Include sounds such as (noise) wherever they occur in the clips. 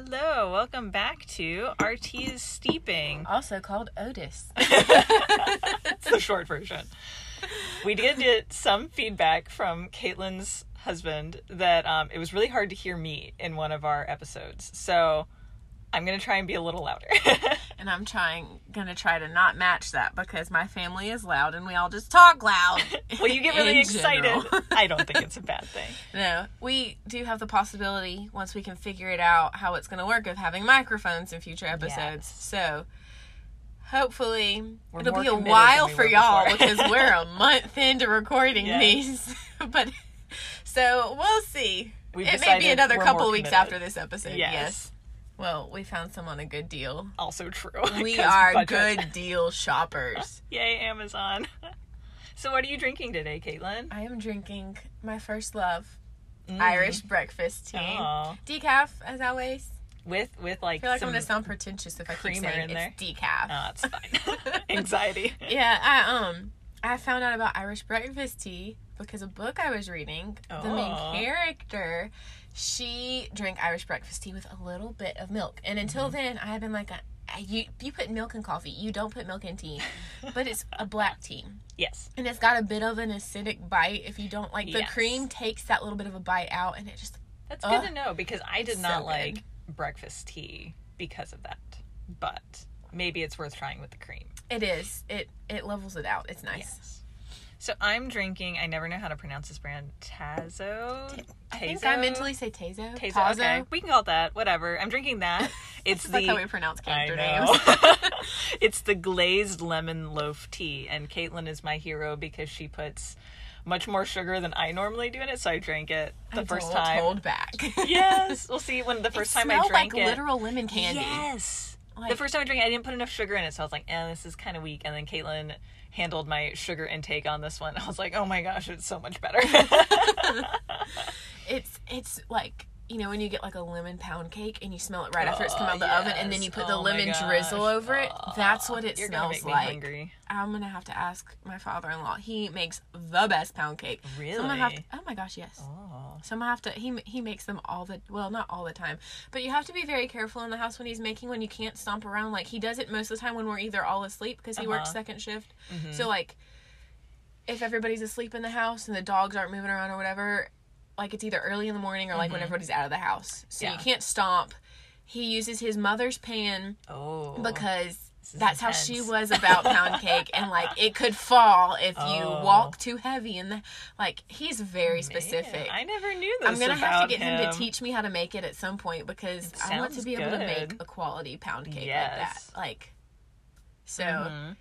Hello, welcome back to Our Tea is Steeping. (laughs) Also called Otis. (laughs) (laughs) That's the short version. We did get some feedback from Caitlyn's husband that um, it was really hard to hear me in one of our episodes. So I'm going to try and be a little louder. And I'm trying, gonna try to not match that because my family is loud and we all just talk loud. (laughs) well, you get really excited. I don't think it's a bad thing. (laughs) no, we do have the possibility once we can figure it out how it's gonna work of having microphones in future episodes. Yes. So hopefully We're it'll be a while we for y'all before. because we're a (laughs) month into recording Yes. these. but so we'll see. We've it may be another couple weeks after this episode. Yes. yes. Well, we found someone a good deal. Also true. (laughs) We are budget. good (laughs) deal shoppers. Yay, Amazon. (laughs) so, what are you drinking today, Caitlyn? I am drinking my first love, Mm. Irish breakfast tea. Aw. Decaf, as always. With with I like feel like some. I'm gonna sound pretentious if I keep saying in it's decaf. Oh, it's fine. Anxiety. yeah, I um I found out about Irish breakfast tea because a book I was reading. The main Oh. character, she drank Irish breakfast tea with a little bit of milk, and until Mm-hmm. then I had been like, "Uh, you you put milk in coffee, you don't put milk in tea, (laughs) but it's a black tea. Yes. And it's got a bit of an acidic bite if you don't like the Yes. cream takes that little bit of a bite out and it just That's Ugh. good to know because I did So not good. like breakfast tea because of that. But maybe it's worth trying with the cream. it is. It it levels it out. It's nice. Yes. So I'm drinking. I never know how to pronounce this brand. Tazo. I think I mentally say Tazo. Tazo. Tazo. Okay, we can call it that. Whatever. I'm drinking that. (laughs) It's That's the. how we pronounce character names. (laughs) it's the glazed lemon loaf tea, and Caitlyn is my hero because she puts much more sugar than I normally do in it. So I drank it the I first don't time. Hold back. (laughs) yes, we'll see. When the first it time I drank like it, literal lemon candy. Yes. the first time I drank it, I didn't put enough sugar in it, so I was like, "Eh, this is kind of weak." And then Caitlyn handled my sugar intake on this one. (laughs) I was like, "Oh my gosh, it's so much better." (laughs) (laughs) It's it's like you know when you get like a lemon pound cake and you smell it right after it's come Oh, out of the oven and then you put the Oh lemon drizzle over it. Oh, That's what it You're smells like. hungry. I'm gonna have to ask my father-in-law. He makes the best pound cake. So I'm gonna have to, Really? oh my gosh, yes. Oh. So I'm gonna have to. He he makes them all the well, not all the time, but you have to be very careful in the house when he's making when you can't stomp around. Like he does it most of the time when we're either all asleep because he works Uh-huh. second shift. Mhm. So like, if everybody's asleep in the house and the dogs aren't moving around or whatever, like it's either early in the morning or like when everybody's out of the house. So Yeah. you can't stomp. He uses his mother's pan Oh. because that's how she was about pound cake and like it could fall if you Oh. walk too heavy and the, like he's very specific. Man, I never knew this. I'm gonna have to get him. to teach me how to make it at some point because I want to be able to make a quality pound cake like that. Like, so Mhm.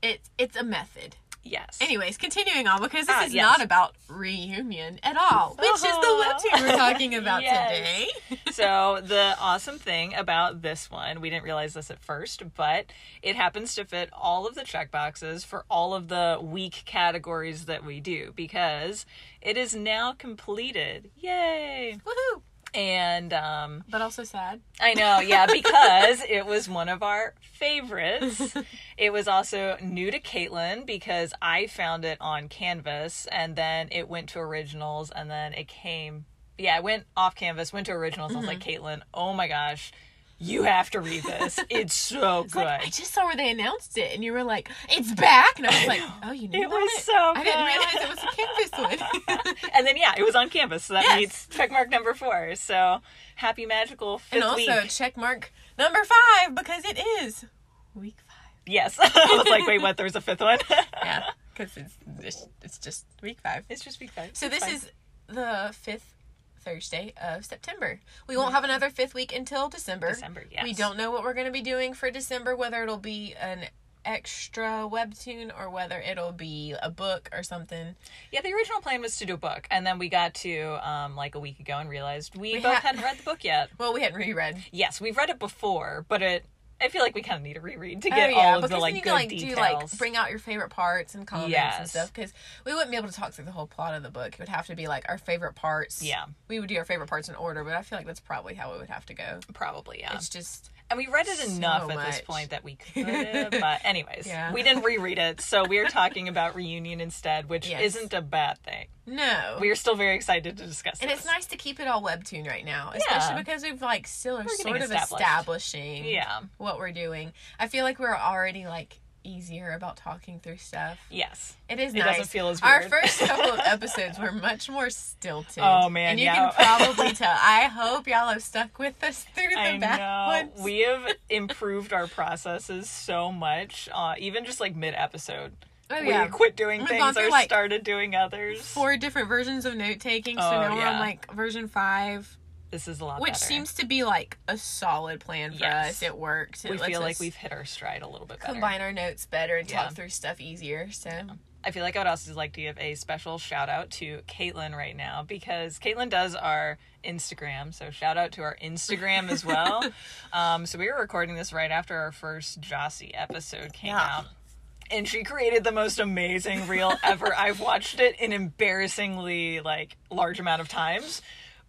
it's it's a method. Yes. Anyways, continuing on because this Ah, is yes. not about reunion at all, which is the webtoon we're talking (laughs) about Yes. today. (laughs) so the awesome thing about this one, we didn't realize this at first, but it happens to fit all of the check boxes for all of the week categories that we do because it is now completed. Yay! Woohoo! And um But also sad. I know, yeah, (laughs) because it was one of our favorites. (laughs) It was also new to Caitlyn because I found it on Canvas and then it went to originals and then it came yeah, it went off canvas, went to originals. I was like, Mm-hmm. Caitlyn, oh my gosh, you have to read this. (laughs) It's so It's good. like I just saw where they announced it, and you were like, "It's back," and I was like, "Oh, you knew It was it? so I didn't realize it was a canvas (laughs) one." and then yeah, it was on canvas, so that Yes. meets check mark number four. So happy magical fifth and also week. check mark number five because it is week five. Yes. (laughs) I was like, wait, what? There's a fifth one? Yeah, because it's just, it's just week five. It's just week five. So It's this fine. is the fifth Thursday of September. We won't have another fifth week until December. December, yes. We don't know what we're going to be doing for December, whether it'll be an extra webtoon or whether it'll be a book or something. Yeah, the original plan was to do a book, and then we got to um, like a week ago and realized we, We both ha- hadn't read the book yet. (laughs) Well, we hadn't reread. Yes, we've read it before, but it. I feel like we kind of need a reread to Oh get yeah, all of because the like you good like details. do like bring out your favorite parts and comments and stuff. Because we wouldn't be able to talk through the whole plot of the book. It would have to be like our favorite parts. Yeah. we would do our favorite parts in order, but I feel like that's probably how it would have to go. Probably, yeah. It's just And we read it So enough at this point that we (laughs) could have. But, anyways, Yeah. we didn't reread it. So we're talking about Reunion instead, which Yes. isn't a bad thing. No. We're still very excited to discuss it. and this. it's nice to keep it all webtoon right now, especially Yeah. because we've like still are We're sort of establishing Yeah. what we're doing. I feel like we're already like easier about talking through stuff. Yes. It is It nice. doesn't feel as Our first (laughs) couple of episodes were much more stilted. Oh, man, And you yeah. can (laughs) probably tell. I hope y'all have stuck with us through the I back know. ones. We have improved our processes so much, uh, even just like mid episode. oh yeah. We quit doing things or like, started doing others. Four different versions of note taking, so Oh, now we're on like version five, this is a lot which better. seems to be like a solid plan for Yes. us. It works. It we feel like we've hit our stride a little bit better. combine our notes better and Yeah. talk through stuff easier. So I feel like I would also like to give a special shout out to Caitlyn right now because Caitlyn does our Instagram. So shout out to our Instagram as well. (laughs) um, so we were recording this right after our first Jossie episode came Yeah. out. And she created the most amazing reel ever. I've watched it an embarrassingly like large amount of times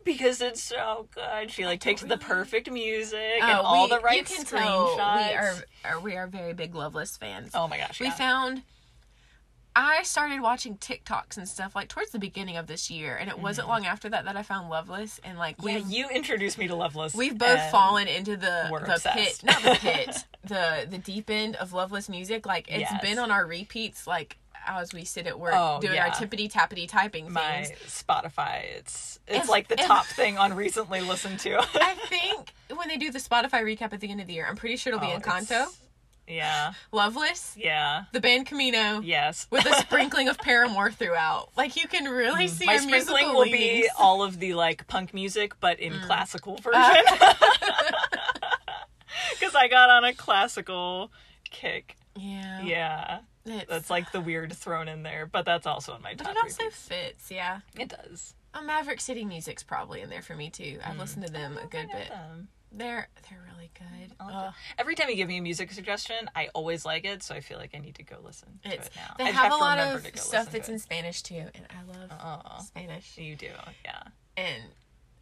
because it's so good. She like takes the perfect music and Oh, all we- the right you can screenshots. tell we are, are we are very big Loveless fans. oh my gosh. we yeah. found I started watching TikToks and stuff like towards the beginning of this year, and it wasn't long after that that I found Loveless, and like Mm-hmm. yeah, you introduced me to Loveless. we've both fallen into the the pit, not the (laughs) pit, the the deep end of Loveless music. Like it's Yes. been on our repeats, like as we sit at work Oh, doing yeah. our tippity tappity typing my things. Spotify. It's it's If- like the if- top thing on recently listened to. (laughs) I think when they do the Spotify recap at the end of the year, I'm pretty sure it'll be Oh, Encanto, Yeah. Loveless, Yeah. the band Camino. Yes. with a (laughs) sprinkling of Paramore throughout. Like you can really see Mm. My our sprinkling will be all of the like punk music, but in Mm. classical version. (laughs) Because I got on a classical kick. yeah, Yeah. It's, That's like the weird thrown in there, but that's also in my top. but it also repeats. fits. Yeah, It does. uh, Maverick City music's probably in there for me too. I've listened to them a good bit. Um, They're they're really good. I'll have Ugh. to- every time you give me a music suggestion, I always like it, so I feel like I need to go listen to It's it now. they I have, a lot of stuff that's in Spanish too, and I love Oh, Spanish. you do, yeah. And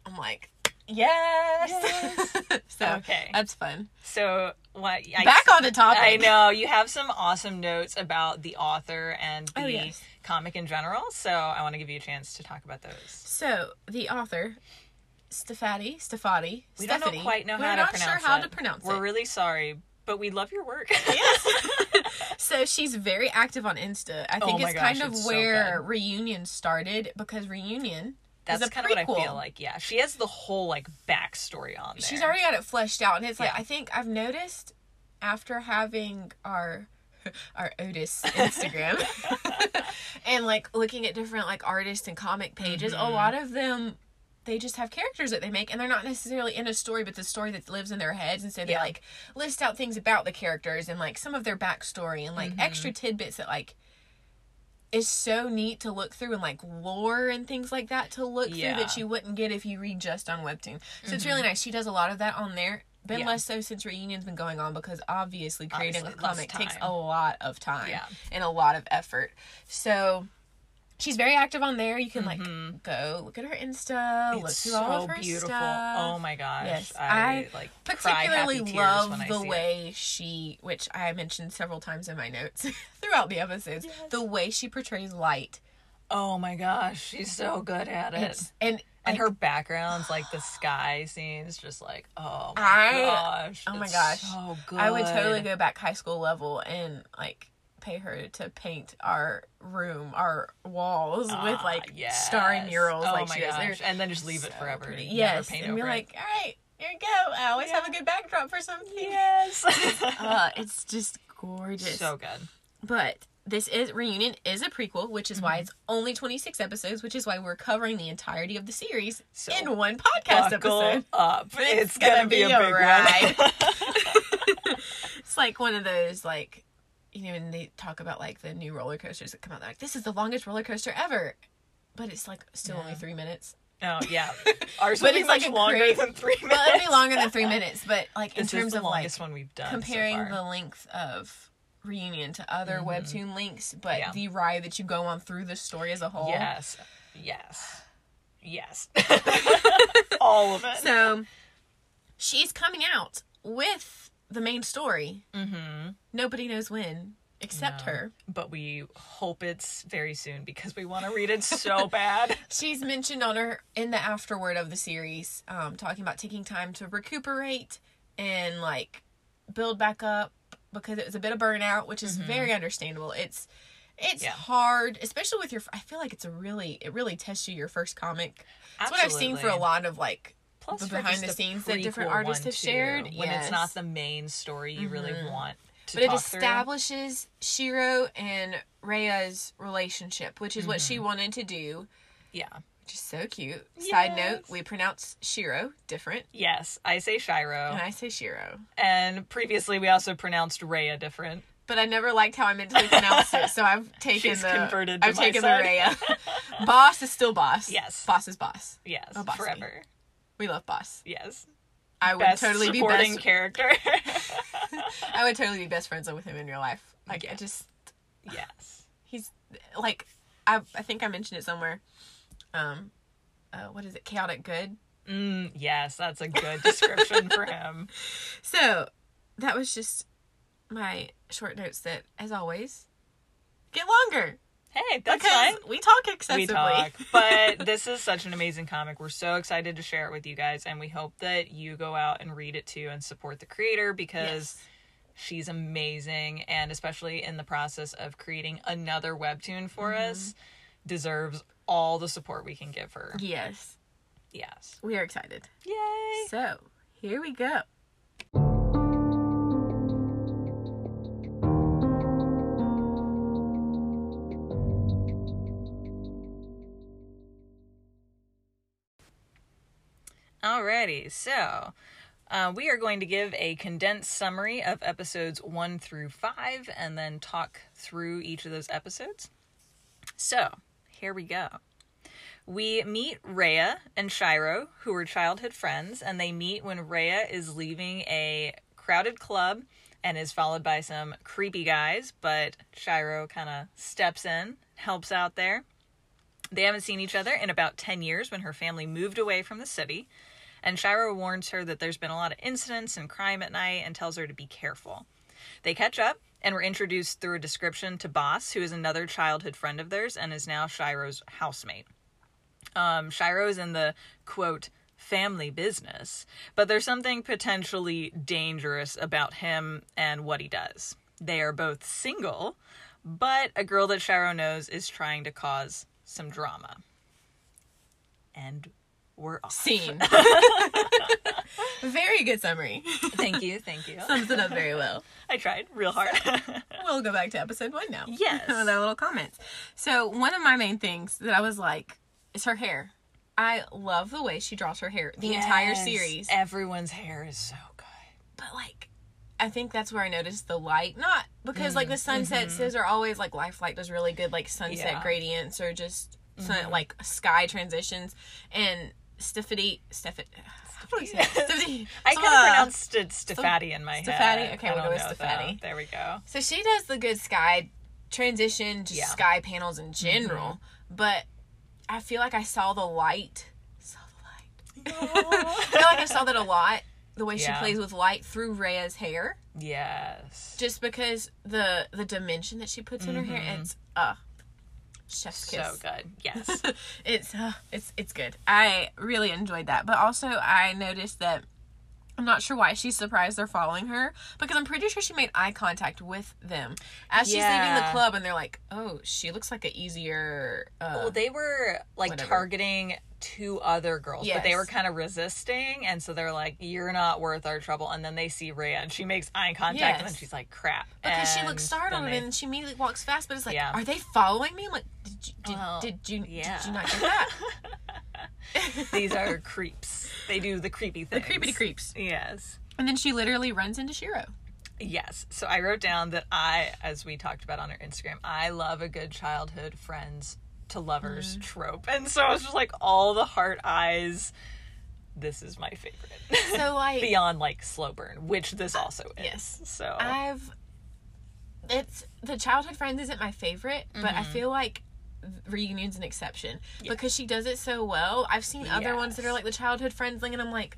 I'm like, yes. (laughs) so Okay. that's fun. So what? I, Back on the topic. I know you have some awesome notes about the author and oh, the Oh, yes. comic in general. So I want to give you a chance to talk about those. So the author, Stefati, Stefati, We don't know Stephanie, quite know we're how not to pronounce sure how it. to pronounce it. We're really sorry, but we love your work. Yes. (laughs) so she's very active on Insta. I think Oh it's gosh, kind of it's where good. Reunion started because Reunion That's a kind of what I feel like. Yeah, she has the whole like backstory on there. She's already got it fleshed out, and it's like Yeah. I think I've noticed after having our (laughs) our Otis Instagram (laughs) and like looking at different like artists and comic pages, a Mhm. lot of them they just have characters that they make and they're not necessarily in a story but the story that lives in their heads and so they Yeah. like list out things about the characters and like some of their backstory and like Mhm. extra tidbits that like is so neat to look through and like lore and things like that to look Yeah. through that you wouldn't get if you read just on webtoon so it's really mm-hmm. nice she does a lot of that on there been Yeah. less so since reunion's been going on because obviously creating Obviously, a comic takes a lot of time Yeah. and a lot of effort so she's very active on there you can like mm-hmm. go look at her insta look It's through so all of her beautiful. stuff Oh my gosh. Yes, I, I like particularly cry happy tears love the see it. way she which i mentioned several times in my notes (laughs) throughout the episodes Yes. the way she portrays light Oh my gosh, she's so good at it. it's and and like, her backgrounds, like the sky scenes, just like oh my I- gosh, oh my gosh. so good. i would totally go back high school level and like pay her to paint our room our walls with Ah, like yes. starry murals oh like my she gosh. They're and then just leave it forever. pretty. Yes paint and it. like all right here you go i always have a good backdrop for something (laughs) yes, (laughs) (laughs) uh, it's just gorgeous so good. But this is Reunion is a prequel, which is Mm-hmm. why it's only 26 episodes, which is why we're covering the entirety of the series So, in one podcast episode. up. It's, It's gonna, gonna be, a big ride. one. It's like one of those like you know, when they talk about like the new roller coasters that come out, they're like, this is the longest roller coaster ever. But it's like still only three minutes. oh yeah, (laughs) ours But it's like longer crazy- than three minutes. Well, it'll be longer than three minutes, but like in This terms of like one we've done. so comparing far. the length of reunion to other Mhm. webtoon links, but Yeah. the ride that you go on through the story as a whole. Yes. Yes. Yes. (laughs) (laughs) All of it. So she's coming out with the main story. Mm-hmm. Nobody knows when except No. her. But we hope it's very soon because we want to read it so (laughs) bad. She's mentioned on her in the afterword of the series, um, talking about taking time to recuperate and like build back up because it was a bit of burnout, which is very understandable. It's it's Mm-hmm. Yeah. hard, especially with your. I feel like it's a really it really tests you your first comic. That's what I've seen for a lot of like Plus the behind the scenes that different artists have shared, when it's not the main story you really Mhm. want to but it talk through. establishes Shiro and Rhea's relationship, which is what she Mm-hmm. wanted to do, Yeah. which is so cute. Side note, we pronounce Shiro different, Yes, I say Shiro, and I say Shiro. and previously we also pronounced Rhea different. But I never liked how I mentally pronounced it, so I've (laughs) taken She's the converted to I've taken side. the Rhea. (laughs) boss is still boss. Yes. boss is boss. Yes, Oh, bossy. forever. We love boss. Yes, I would best totally be best. character. (laughs) I would totally be best friends with him in real life. Like I just yes. he's like I I think I mentioned it somewhere. Um, uh, what is it? Chaotic good. Mm, yes, that's a good description for him. (laughs) So that was just my short notes. That as always get longer Hey, that's because fine. we talk excessively. We talk, (laughs) but this is such an amazing comic. We're so excited to share it with you guys, and we hope that you go out and read it too and support the creator because Yes. she's amazing, and especially in the process of creating another webtoon for Mm-hmm. us, deserves all the support we can give her. Yes, Yes, we are excited. yay! So here we go. Alrighty, so uh, we are going to give a condensed summary of episodes one through five and then talk through each of those episodes. So, here we go. We meet Rhea and Shiro, who are childhood friends, and they meet when Rhea is leaving a crowded club and is followed by some creepy guys, but Shiro kind of steps in, helps out there. They haven't seen each other in about 10 years when her family moved away from the city. And Shiro warns her that there's been a lot of incidents and crime at night and tells her to be careful. They catch up and were introduced through a description to Boss, who is another childhood friend of theirs and is now Shiro's housemate. Um, Shiro is in the quote, family business, but there's something potentially dangerous about him and what he does. They are both single, but a girl that Shiro knows is trying to cause some drama. And we're off. Scene. (laughs) Very good summary. Thank you, thank you. Sums it up very well. I tried real hard. We'll go back to episode one now. Yes. (laughs) With our little comments. So one of my main things that I was like is her hair. I love the way she draws her hair the entire series. Everyone's hair is so good. But like I think that's where I noticed the light. Not because like the sunsets those are always like Life Light does really good like sunset Mm-hmm. Yeah. gradients or just sun, like sky transitions and Stephanie Stephanie I say it? Stephanie I kind of pronounced it Stefati in my Stefati? head. Okay, we'll go with. Stefati. There we go. So she does the good sky transition, just Yeah. sky panels in general. But I feel like I saw the light. Saw the light. (laughs) I feel like I saw that a lot. The way Yeah. she plays with light through Rhea's hair, Yes. just because the the dimension that she puts in her hair, it's uh, chef's kiss. So good. Yes. (laughs) it's uh, it's it's good. I really enjoyed that. But also I noticed that I'm not sure why she's surprised they're following her because I'm pretty sure she made eye contact with them as she's leaving the club and they're like, "Oh, she looks like an easier uh well, they were like Whatever. targeting two other girls, but they were kind of resisting, and so they're like, "You're not worth our trouble." And then they see Rhea, and she makes eye contact, and then she's like, "Crap!" because she looks startled then they- and she immediately walks fast, but it's like, Yeah. "Are they following me?" I'm like, "Did you did, Well, did you yeah. did you not get that?" (laughs) (laughs) These are creeps. They do the creepy things. the creepity creeps. Yes. And then she literally runs into Shiro. Yes. So I wrote down that I, as we talked about on our Instagram, I love a good childhood friends to lovers Mm. trope. And so I was just like, all the heart eyes. This is my favorite. So (laughs) like Beyond like slow burn, which this also is. yes. So I've it's the childhood friends isn't my favorite, but Mm-hmm. I feel like reunion's an exception because she does it so well. I've seen other ones that are like the childhood friends thing, and I'm like,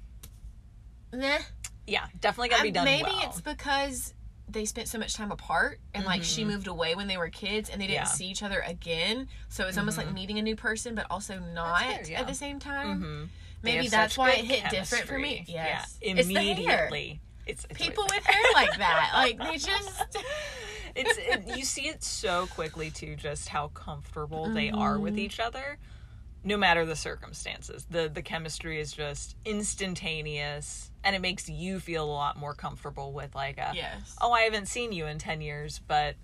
nah. Yeah, definitely gotta be Um, done maybe well. it's because they spent so much time apart and like she moved away when they were kids and they didn't Mm-hmm. Yeah. Mm-hmm. see each other again. So it was almost like meeting a new person, but also not fair, yeah. at the same time. Mhm. Maybe that's why it hit different for me. Yes. Yeah, It's the hair. immediately. It's, it's People with hair like that, like they just (laughs) it's it, you see it so quickly too just how comfortable they are Mm-hmm. with each other no matter the circumstances the the chemistry is just instantaneous and it makes you feel a lot more comfortable with like a yes. oh i haven't seen you in 10 years but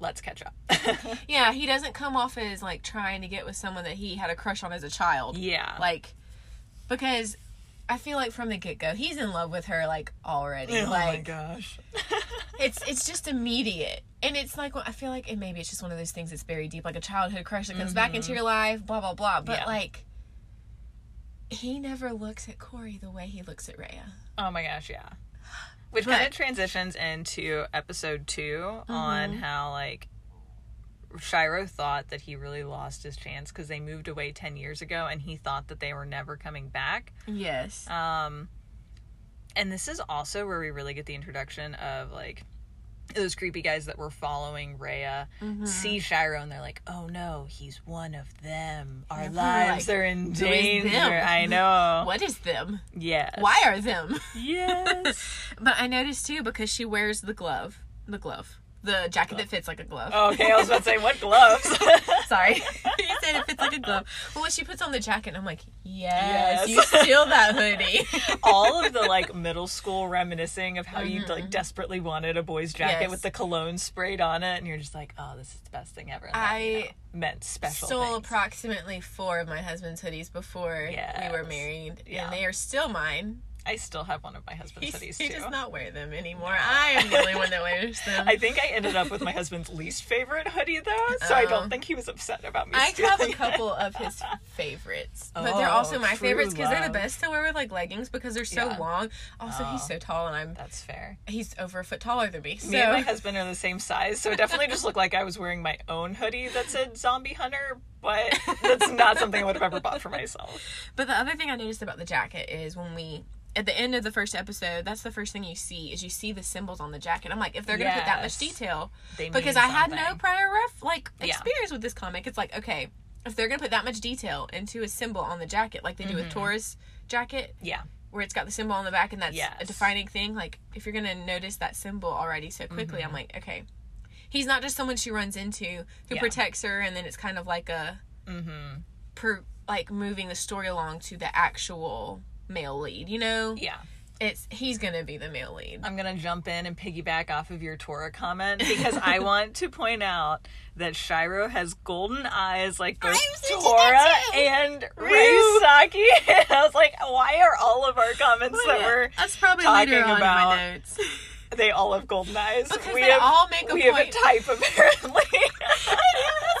let's catch up (laughs) Yeah, he doesn't come off as like trying to get with someone that he had a crush on as a child. yeah Like because I feel like from the get go he's in love with her like already. oh like my gosh (laughs) it's it's just immediate and it's like i feel like and maybe it's just one of those things that's very deep like a childhood crush that comes back into your life blah blah blah but Mm-hmm. Yeah. like he never looks at corey the way he looks at Rhea Oh my gosh, yeah. Which But- kind of transitions into episode 2 on how like Shiro thought that he really lost his chance because they moved away ten years ago, and he thought that they were never coming back. yes Um, and this is also where we really get the introduction of like those creepy guys that were following Rhea mm-hmm. see Shiro and they're like, "Oh no, he's one of them. Our Yeah, lives like, are in danger." I (laughs) know. what is them Yes. why are them (laughs) Yes. but i noticed too because she wears the glove the glove the jacket that fits like a glove Oh, okay, I was about to say what gloves. (laughs) Sorry. (laughs) you said it fits like a glove. But when she puts on the jacket, I'm like, yes, Yes. you steal that hoodie. (laughs) All of the like middle school reminiscing of how you like desperately wanted a boy's jacket Mm-hmm. Yes. with the cologne sprayed on it, and you're just like, oh, this is the best thing ever. I meant special. stole things. approximately four of my husband's hoodies before we were married, Yeah. and they are still mine. I still have one of my husband's He's, hoodies he too. does not wear them anymore. I am the only one that (laughs) wears them. I think I ended up with my husband's least favorite hoodie though, so I Oh. don't think he was upset about me. I have a stealing it. couple of his favorites, but they're Oh, also my favorites because they're the best to wear with like leggings because they're so Yeah. long. Also, he's Oh. so tall, and I'm That's fair. he's over a foot taller than me. So Me and my husband are the same size, so it definitely just looked like I was wearing my own hoodie that said Zombie Hunter, but (laughs) that's not something I would have ever bought for myself. But the other thing I noticed about the jacket is when we at the end of the first episode, that's the first thing you see is you see the symbols on the jacket. I'm like, if they're gonna put that much detail, They because I had no prior ref like Yeah. experience with this comic. It's like okay, if they're gonna put that much detail into a symbol on the jacket, like they do with Tora's jacket, Yeah. where it's got the symbol on the back and that's a defining thing. Like if you're gonna notice that symbol already so quickly, I'm like, okay, he's not just someone she runs into who Mm-hmm. Yeah. protects her, and then it's kind of like a Mm-hmm. per like moving the story along to the actual male lead. You know, Yeah. it's he's gonna be the male lead. I'm gonna jump in and piggyback off of your Tora comment because I (laughs) want to point out that Shiro has golden eyes like both I was thinking Tora and Ryusaki. (laughs) I was like, why are all of our comments that we're That's probably talking about- notes. (laughs) they all have golden eyes? Because we they have, all make a we point. have a type apparently.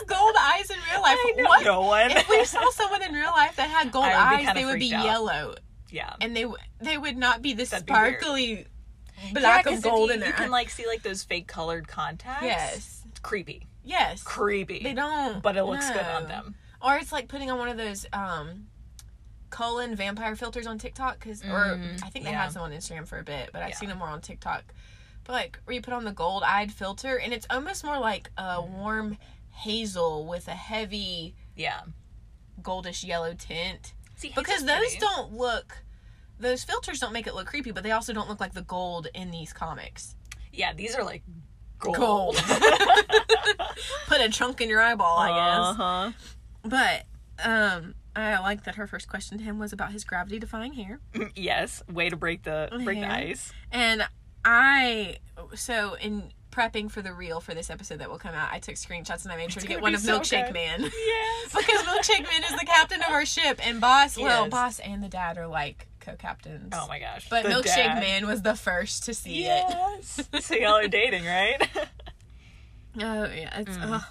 Gold eyes in real life? What? no one. If we saw someone in real life that had gold I would be eyes, they would be out. yellow, yeah. and they w- they would not be the That'd be weird. sparkly Yeah, black 'cause of if gold you, in their you can eye. like see like those fake colored contacts. Yes, It's creepy. yes. Creepy. They don't, But it looks good on no. them. Or it's like putting on one of those um colon vampire filters on TikTok because, or Mm, I think they yeah. had some on Instagram for a bit, but I've Yeah. seen them more on TikTok. But like where you put on the gold eyed filter, and it's almost more like a warm hazel with a heavy Yeah. goldish yellow tint. See, Because those pretty. don't look. Those filters don't make it look creepy, but they also don't look like the gold in these comics. Yeah, these are like gold. Gold. (laughs) Put a chunk in your eyeball, I guess. Uh-huh. But um, I like that her first question to him was about his gravity defying hair. (laughs) Yes, way to break the break the ice. And I so in prepping for the reel for this episode that will come out, I took screenshots and I made sure to get one of so Milkshake good. Man. Yes. (laughs) because Milkshake Man is the captain of our ship and Boss well, Yes. Boss and the dad are like co-captains. Oh my gosh. But the Milkshake dad. Man was the first to see it. Yes. (laughs) so y'all are dating, right? (laughs) Oh yeah, it's Mm.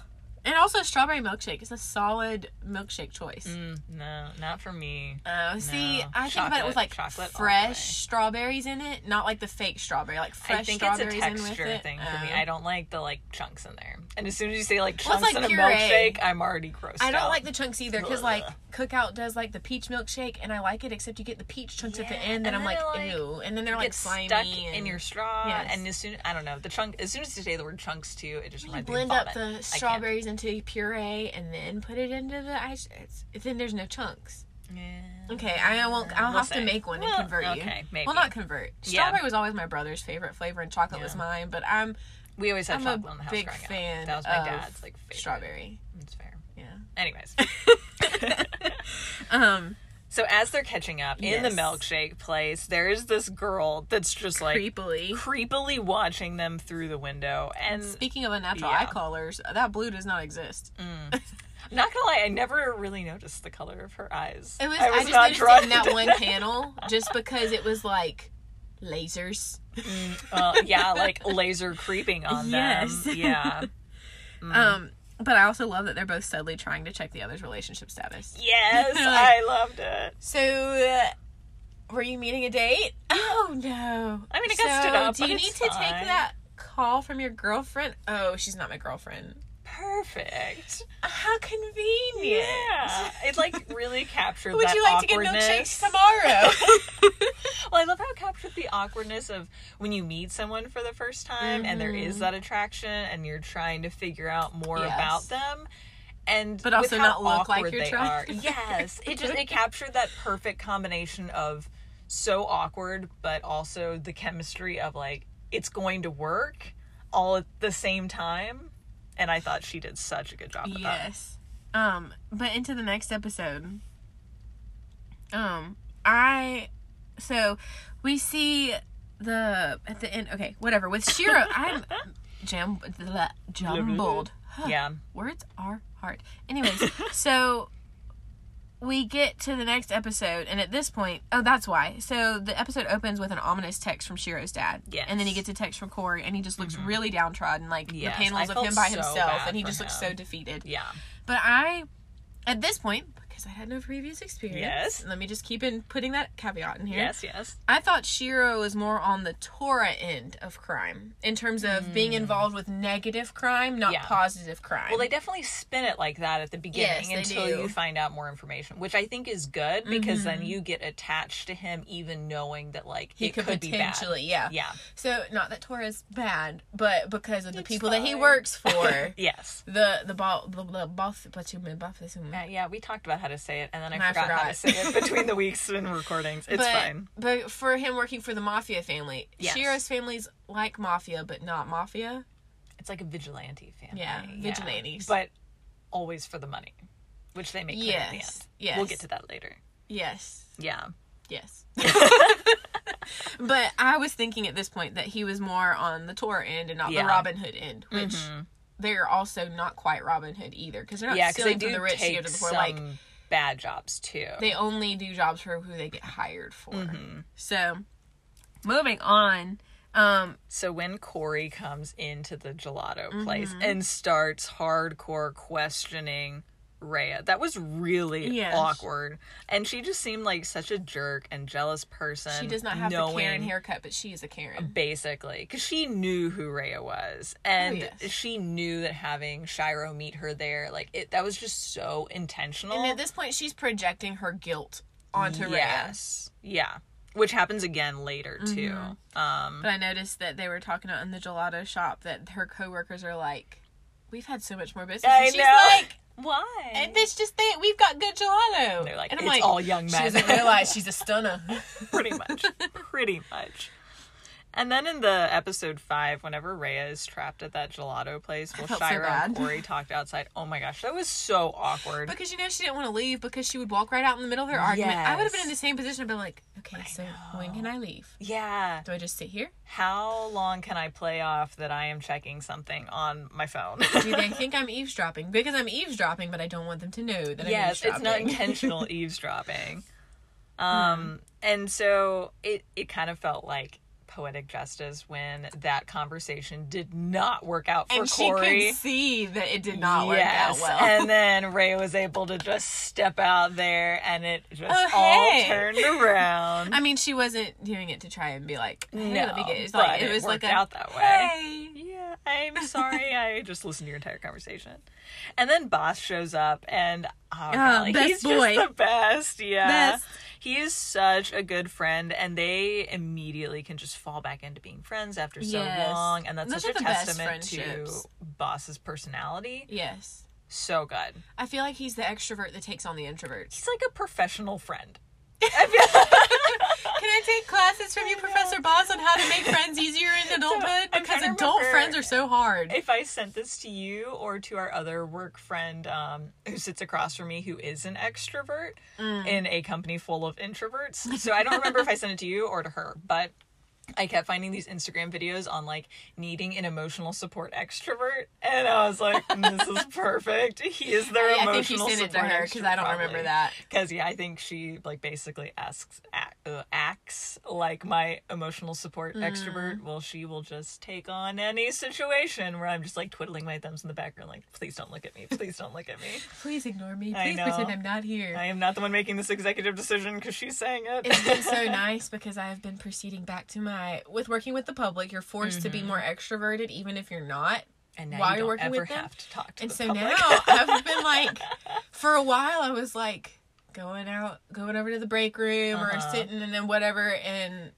And also, strawberry milkshake is a solid milkshake choice. Mm, no, not for me. Oh, see, No. I think about it with like chocolate all the fresh strawberries in it, not like the fake strawberry, like fresh I think it's a strawberries in with texture it. thing for me. Oh. I don't like the like chunks in there. And as soon as you say like Well, chunks like in a milkshake, I'm already grossed I don't out. like the chunks either because like Cookout does like the peach milkshake, and I like it except you get the peach chunks at the end, and, and I'm like, like, ew, and then they're like slimy stuck and in your straw, Yes. and as soon I don't know the chunk. As soon as you say the word chunks too, it just You blend me of up the can't. strawberries into puree and then put it into the ice. It's, then there's no chunks. Yeah. Okay, I won't. I'll We'll have to make one Well, and convert you. okay, maybe. Well, not convert. Yeah. Strawberry was always my brother's favorite flavor, and chocolate was mine. But I'm We always had I'm chocolate in the house big growing up. fan That was my dad's like favorite. strawberry. It's fair. Yeah. Anyways, (laughs) (laughs) Um, so as they're catching up in the milkshake place, there is this girl that's just like creepily. creepily watching them through the window, and Speaking of unnatural Yeah. eye colors, that blue does not exist. (laughs) not gonna lie, I never really noticed the color of her eyes. It was. I I, was just not noticed in that one panel, just because it was like lasers. Well, yeah, like laser creeping on (laughs) Yes. them. Yeah. (laughs) Mm. Um, but I also love that they're both subtly trying to check the other's relationship status. Yes, Like- (laughs) I loved it. So, uh, were you meeting a date? Oh no! I mean, it got so, stood up, Do but you it's need to fine. take that call from your girlfriend? Oh, she's not my girlfriend. Perfect. How convenient. Yeah, it like really captured. Would you like to get milkshakes tomorrow? (laughs) (laughs) Well, I love how it captured the awkwardness of when you meet someone for the first time and there is that attraction and you're trying to figure out more Mm-hmm. Yes. about them. And But also not look like you're they trying. are. (laughs) Yes, it just it captured that perfect combination of so awkward, but also the chemistry of like it's going to work all at the same time. And I thought she did such a good job with that. yes. Um, but into the next episode. Um, I so we see the at the end. Okay, whatever. With Shiro, (laughs) I'm jam blah, jumbled. Yeah. Words are hard. Anyways, (laughs) so we get to the next episode, and at this point, oh, that's why. So the episode opens with an ominous text from Shiro's dad. Yes. Mm-hmm. And then he gets a text from Corey, and he just looks really downtrodden, like Yes, the panels I of him by so himself, and he just looks so defeated. Yeah. But I, at this point, because I had no previous experience, Yes. let me just keep in putting that caveat in here. Yes, yes. I thought Shiro was more on the Tora end of crime in terms of being involved with negative crime, not Hmm. Yeah. positive crime. Well, they definitely spin it like that at the beginning Yes, until do. you find out more information, which I think is good because then you get attached to him, even knowing that like Mm-hmm. he it could, could, be bad. potentially, yeah. Yeah. So not that Tora Tora's bad, but because of the It's people that he works for, (laughs) Yes. the the ball the, the boss, but you mean, boss, Uh, yeah, we talked about how to say it, and then I I forgot, how to say it between the (laughs) weeks and recordings. It's but, fine. But for him working for the mafia family, Yes. Shiro's family's like mafia, but not mafia. It's like a vigilante family. Yeah, vigilantes. But always for the money, which they make clear at the Yes, end. yes. We'll get to that later. Yes, Yeah. yes. (laughs) (laughs) but I was thinking at this point that he was more on the Tora end and not Yeah. the Robin Hood end, which Mhm. they're also not quite Robin Hood either because they're not Yeah, stealing do from the rich to give to the poor. Like bad jobs too. they only do jobs for who they get hired for. Mm-hmm. So, moving on. Um, So when Corey comes into the gelato Mm-hmm. place and starts hardcore questioning Rhea, that was really Yes. awkward. And she just seemed like such a jerk and jealous person. she does not have the Karen haircut, but she is a Karen. Basically, because she knew who Rhea was, and Oh, yes. she knew that having Shiro meet her there, like it, that was just so intentional. And at this point, she's projecting her guilt onto Rhea. yes, yeah, which happens again later too. Mm-hmm. Um, But I noticed that they were talking about in the gelato shop that her coworkers are like, "We've had so much more business." I and she's know. like, why? "And it's just that we've got good gelato." They're like, and it's all young men. She doesn't realize she's a stunner. (laughs) pretty much pretty much and then in the episode five whenever Rhea is trapped at that gelato place well, felt so Shiro and. Corey talked outside oh my gosh that was so awkward because you know she didn't want to leave because she would walk right out in the middle of their argument. I would have been in the same position. I'd been like, "Okay, so when can I leave? yeah Do I just sit here? how long can I play off that I am checking something on my phone Do they (laughs) think I'm eavesdropping? Because I'm eavesdropping, but I don't want them to know that I'm yes it's not (laughs) intentional eavesdropping um and so it it kind of felt like poetic justice when that conversation did not work out for and she Corey. could see that it did not work out well. And (laughs) then Ray was able to just step out there and it just Oh, all hey. turned around. I mean, she wasn't doing it to try and be like, hey, no, let me get it. But like, it was like worked a, out that way. hey. Yeah, I'm sorry. I just listened to your entire conversation. And then Boss shows up, and oh, ah, best he's boy. just the best. Yeah, Best. He is such a good friend, and they immediately can just fall back into being friends after so Yes. long, and that's Those such a testament to. Boss's personality. Yes. So good. I feel like he's the extrovert that takes on the introvert. He's like a professional friend. (laughs) Can I take classes from you, Professor Boss, on how to make friends easier in (laughs) adulthood? I'm Because adult friends are so hard. if I sent this to you or to our other work friend um, who sits across from me who is an extrovert Mm. in a company full of introverts. So I don't remember if I sent it to you or to her, but I kept finding these Instagram videos on like needing an emotional support extrovert, and I was like, "This is (laughs) perfect. He is their I emotional think you sent it to support her because I don't remember that. Because yeah, I think she like basically asks uh, acts like my emotional support Mm. extrovert. Well, she will just take on any situation where I'm just like twiddling my thumbs in the background, like, please don't look at me, please don't look at me. (laughs) Please ignore me. Please pretend I'm not here. I am not the one making this executive decision because she's saying it. it's been so (laughs) nice because I have been proceeding back to my with working with the public. You're forced to be more extroverted, even if you're not. and now while you you're don't working with them. have to talk to And the so public. now I've been (laughs) like, for a while, I was like going out, going over to the break room or Uh-huh. sitting and then whatever, and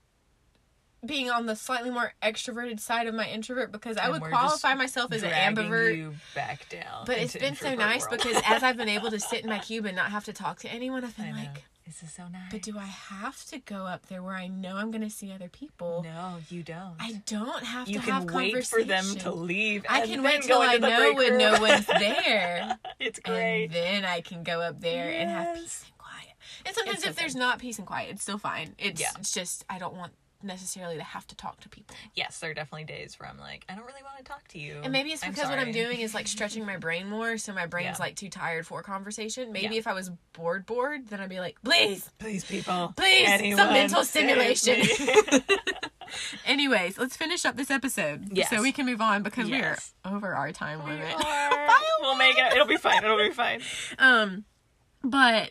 being on the slightly more extroverted side of my introvert because I would qualify myself as an ambivert. back down. But it's been so nice world. because as I've been able to (laughs) sit in my cube and not have to talk to anyone, I've I been know. This is so nice. but do I have to go up there where I know I'm going to see other people? no, you don't. I don't have you to can wait for them to leave. I can wait till I know when room. no one's there. (laughs) it's great. And then I can go up there and have peace and quiet. And sometimes It's if there's not peace and quiet, it's still fine. It's, Yeah. it's just I don't want necessarily to have to talk to people. yes, there are definitely days where I'm like, I don't really want to talk to you. And maybe it's I'm because what I'm doing is like stretching my brain more, so my brain's Yeah. like too tired for conversation. Maybe Yeah. if I was bored, bored, then I'd be like, please, Please, people. please, anyone some mental stimulation. (laughs) (laughs) Anyways, let's finish up this episode Yes. so we can move on because Yes. we're over our time We limit. are. (laughs) we'll make it. It'll be fine. It'll be fine. Um, but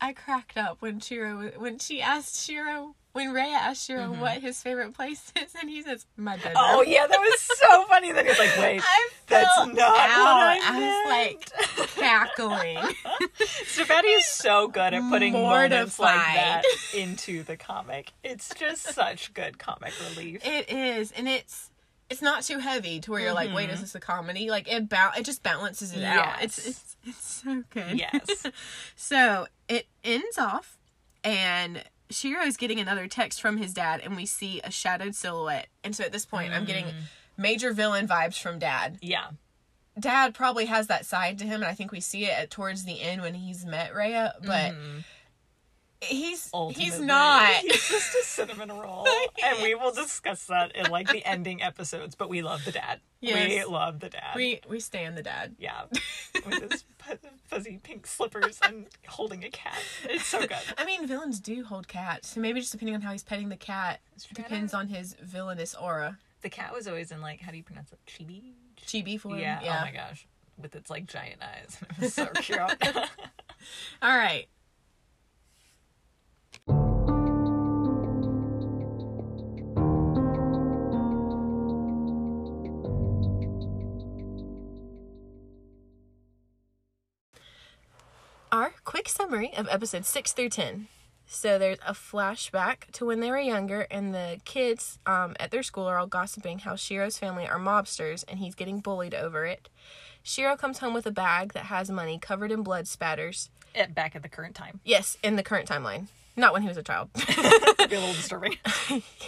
I cracked up when Shiro when she asked Shiro when Ray asked Shiro what his favorite place (laughs) is, and he says my bedroom. Mm-hmm. Oh yeah, that was so (laughs) funny. Then he's like, wait. I That's not what out. I was like cackling. (laughs) Stefani is so good at putting moments like that into the comic. It's just such good comic relief. It is, and it's it's not too heavy to where you're like, wait, is this a comedy? Like it ba- it just balances it out. It's it's it's so good. Yes. So it ends off, and Shiro is getting another text from his dad, and we see a shadowed silhouette. And so at this point, I'm getting mm. major villain vibes from dad. Yeah. Dad probably has that side to him, and I think we see it at, towards the end when he's met Rhea, but he's he's Ultimately, not. (laughs) He's just a cinnamon roll, (laughs) and we will discuss that in like the ending episodes. But we love the dad. Yes. We love the dad. we we stand the dad. yeah, (laughs) with his fuzzy pink slippers and holding a cat. It's so good. I mean, villains do hold cats, so maybe just depending on how he's petting the cat depends on his villainous aura. The cat was always in like how do you pronounce it? Chibi. Chibi for him. Yeah. Oh yeah. Oh my gosh, with its like giant eyes. It was so cute. All right. Quick summary of episodes 6 through 10. So there's a flashback to when they were younger, and the kids um, at their school are all gossiping how Shiro's family are mobsters, and he's getting bullied over it. Shiro comes home with a bag that has money covered in blood spatters. At back at the current time, Yes, in the current timeline. Not when he was a child. It'd be a little disturbing.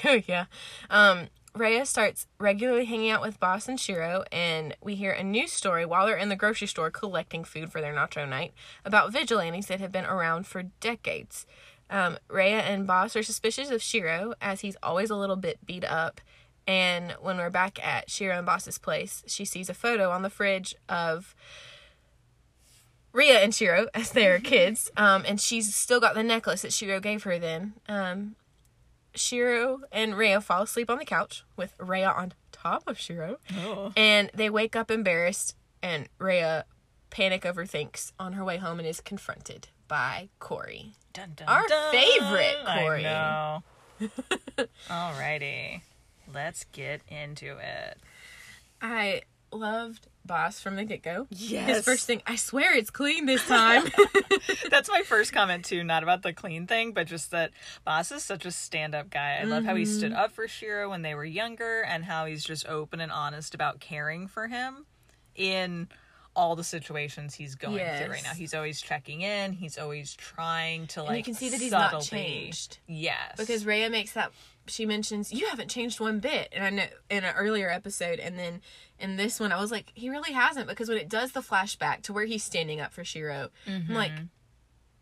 (laughs) yeah. Um, Rhea starts regularly hanging out with Boss and Shiro, and we hear a news story while they're in the grocery store collecting food for their nacho night about vigilantes that have been around for decades. Um, Rhea and Boss are suspicious of Shiro as he's always a little bit beat up. And when we're back at Shiro and Boss's place, she sees a photo on the fridge of Rhea and Shiro (laughs) as they are kids, (laughs) um, and she's still got the necklace that Shiro gave her then. Um, Shiro and Rhea fall asleep on the couch with Rhea on top of Shiro. Oh. And they wake up embarrassed, and Rhea panic overthinks on her way home and is confronted by Corey. Dun, dun, Our dun. favorite I Corey. know. Alrighty. Let's get into it. I loved Boss from the get go. Yes. His first thing, I swear it's clean this time. (laughs) (laughs) That's my first comment too, not about the clean thing, but just that Boss is such a stand-up guy. I love how he stood Mm-hmm. up for Shiro when they were younger and how he's just open and honest about caring for him in all the situations he's going through right now. He's always checking in, he's always trying to like you can see that he's not changed. Yes. because Rhea makes that she mentions you haven't changed one bit, and I know in an earlier episode, and then in this one, I was like, he really hasn't because when it does the flashback to where he's standing up for Shiro, I'm mm-hmm. like.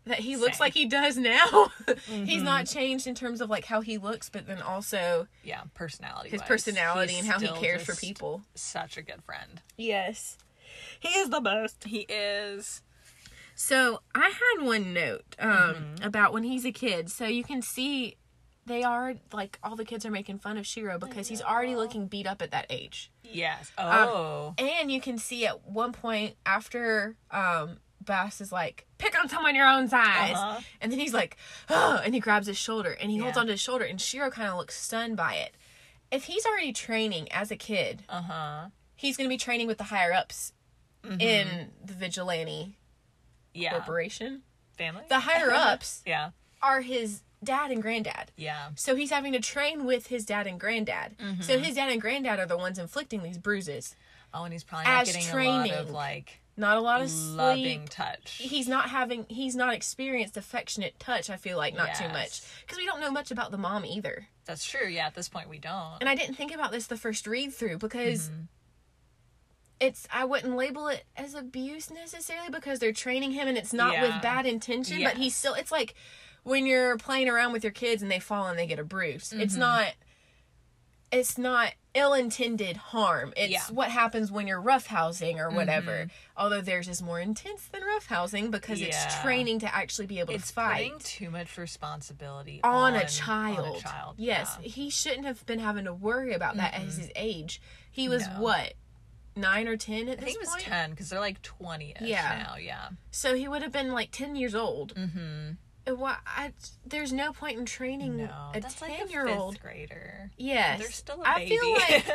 That he looks Same. like he does now. (laughs) he's not mm-hmm. changed in terms of like how he looks, but then also yeah, personality. his personality and how he cares for people. Such a good friend. Yes. He is the best. He is. So I had one note um, about when he's a kid. So you can see they are like all the kids are making fun of Shiro because he's already looking beat up at that age. Yes. Um, Oh. And you can see at one point after um, Boss is like, pick on someone your own size. Uh-huh. And then he's like, oh, and he grabs his shoulder and he holds onto his shoulder and Shiro kind of looks stunned by it. If he's already training as a kid, uh huh. he's going to be training with the higher ups in the vigilante Mm-hmm. Yeah. corporation. Family. The higher (laughs) ups yeah. are his dad and granddad. Yeah. So he's having to train with his dad and granddad. Mm-hmm. So his dad and granddad are the ones inflicting these bruises. Oh, and he's probably not getting a lot of training. like Not a lot of loving sleep. touch. He's not having he's not experienced affectionate touch, I feel like not too much. Cuz we don't know much about the mom either. That's true. Yeah. At this point, we don't. And I didn't think about this the first read through because Mm-hmm. It's I wouldn't label it as abuse necessarily because they're training him and it's not Yeah. with bad intention, but he's still it's like when you're playing around with your kids and they fall and they get a bruise. It's Mm-hmm. not it's not ill-intended harm. It's Yeah. Mm-hmm. what happens when you're roughhousing or whatever. Although theirs is more intense than roughhousing because it's training to actually be able it's to fight too much responsibility on, on, a child. On a child. Yes, Yeah. he shouldn't have been having to worry about that at his age. He was No. what nine or ten at I this think it was point. ten because they're like twenty ish Yeah. now. Yeah. So he would have been like ten years old. Mm-hmm. Why? I, there's no point in training No, a that's like a ten year old. fifth grader. Yes, They're still a I baby. feel like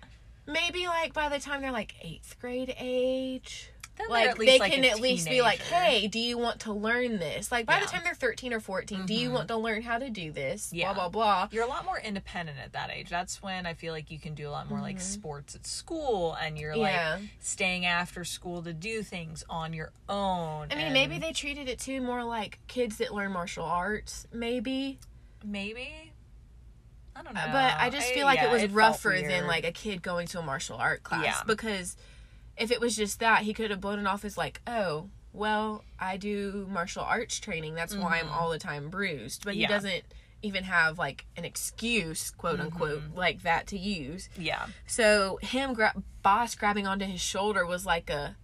(laughs) maybe like by the time they're like eighth grade age. Then Like they like can at least be like, "Hey, do you want to learn this?" Like by the time they're thirteen or 14 do you Mhm. want to learn how to do this? Yeah. Blah blah blah. You're a lot more independent at that age. That's when I feel like you can do a lot more like sports at school and you're Mm-hmm. Yeah. like staying after school to do things on your own. I mean, and maybe they treated it too more like kids that learn martial arts, maybe. maybe I don't know. But I just feel like yeah, it was felt rougher than like a kid going to a martial art class. Yeah. Because if it was just that, he could have blown it off as like, oh, well, I do martial arts training. That's why I'm all the time bruised. But he Mm-hmm. Doesn't even have like an excuse, quote unquote, Mm-hmm. like that to use. yeah. So him gra- boss grabbing onto his shoulder was like a.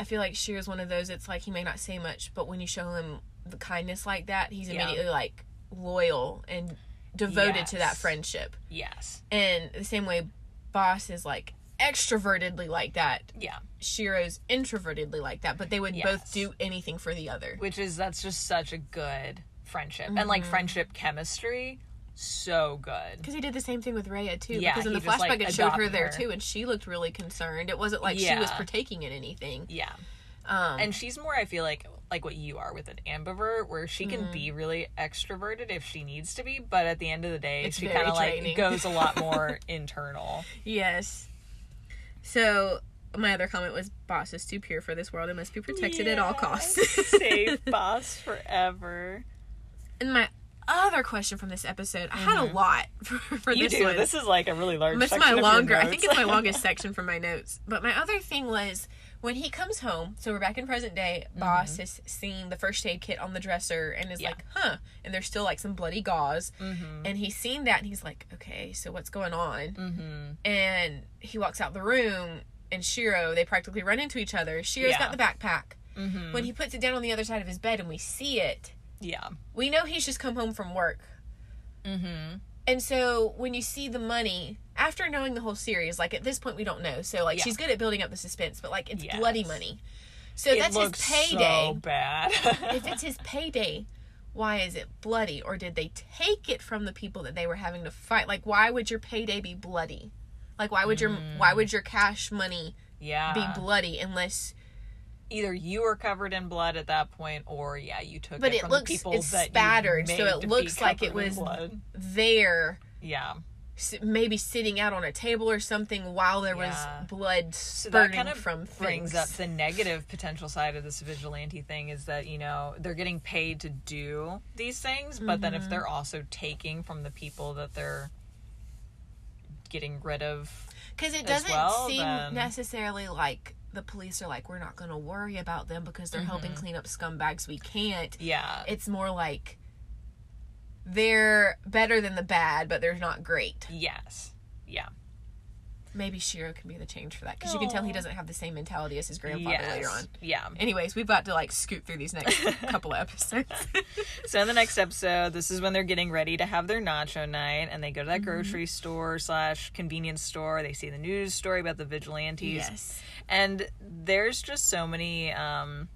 I feel like Shiro's one of those. It's like he may not say much, but when you show him the kindness like that, he's Yeah. immediately like loyal and devoted to that friendship. Yes. And the same way, boss is like extrovertedly like that. Yeah. Shiro's introvertedly like that, but they would both do anything for the other. Which is that's just such a good friendship. And Mm-hmm. like friendship chemistry, so good. Because he did the same thing with Rhea too. Yeah, because in he the flashback like, it showed her there her. too, and she looked really concerned. It wasn't like she was partaking in anything. Yeah. Um, And she's more, I feel like, like what you are with an ambivert, where she can be really extroverted if she needs to be, but at the end of the day, It's she kind of like goes a lot more (laughs) internal. yes. So my other comment was, "Boss is too pure for this world and must be protected at all costs." (laughs) Save (laughs) boss forever. and my other question from this episode, I had a mm-hmm. lot (laughs) for, for You this do. one. This is like a really large. It's section my longer. I think it's my longest section from my notes. But my other thing was when he comes home. So we're back in present day. Boss has seen the first aid kit on the dresser and is Mm-hmm. Yeah. like, "Huh?" And there's still like some bloody gauze. Mhm. And he's seen that and he's like, "Okay, so what's going on?" Mhm. And he walks out the room. And Shiro, they practically run into each other. Shiro's Yeah. got the backpack. Mhm. When he puts it down on the other side of his bed and we see it, Yeah. we know he's just come home from work. Mm-hmm. And so when you see the money after knowing the whole series, like at this point we don't know. So like Yeah. she's good at building up the suspense, but like it's Yes. bloody money. So It that's his payday. so bad. (laughs) if it's his payday, why is it bloody? Or did they take it from the people that they were having to fight? Like why would your payday be bloody? Like why would your why mm. would your cash money yeah. be bloody unless Either you were covered in blood at that point, or yeah, you took But it it from looks- the people it's spattered, so it looks like it was- there Yeah. maybe sitting out on a table or something while there Yeah. was blood So that spurting kind of from brings things. up the negative potential side of this vigilante thing is that you know they're getting paid to do these things, but then Mm-hmm. if they're also taking from the people that they're getting rid of, Because it doesn't well, seem then- necessarily like the police are like, we're not going to worry about them because they're helping Mm-hmm. clean up scumbags we can't. yeah, It's more like they're better than the bad, but they're not great. yes, yeah, Maybe Shiro can be the change for that because you can tell he doesn't have the same mentality as his grandfather yes, later on. yeah. Anyways, we've got to like scoot through these next (laughs) couple of episodes. So in the next episode, this is when they're getting ready to have their nacho night, and they go to Mm-hmm. that grocery store slash convenience store. They see the news story about the vigilantes. yes. and there's just so many um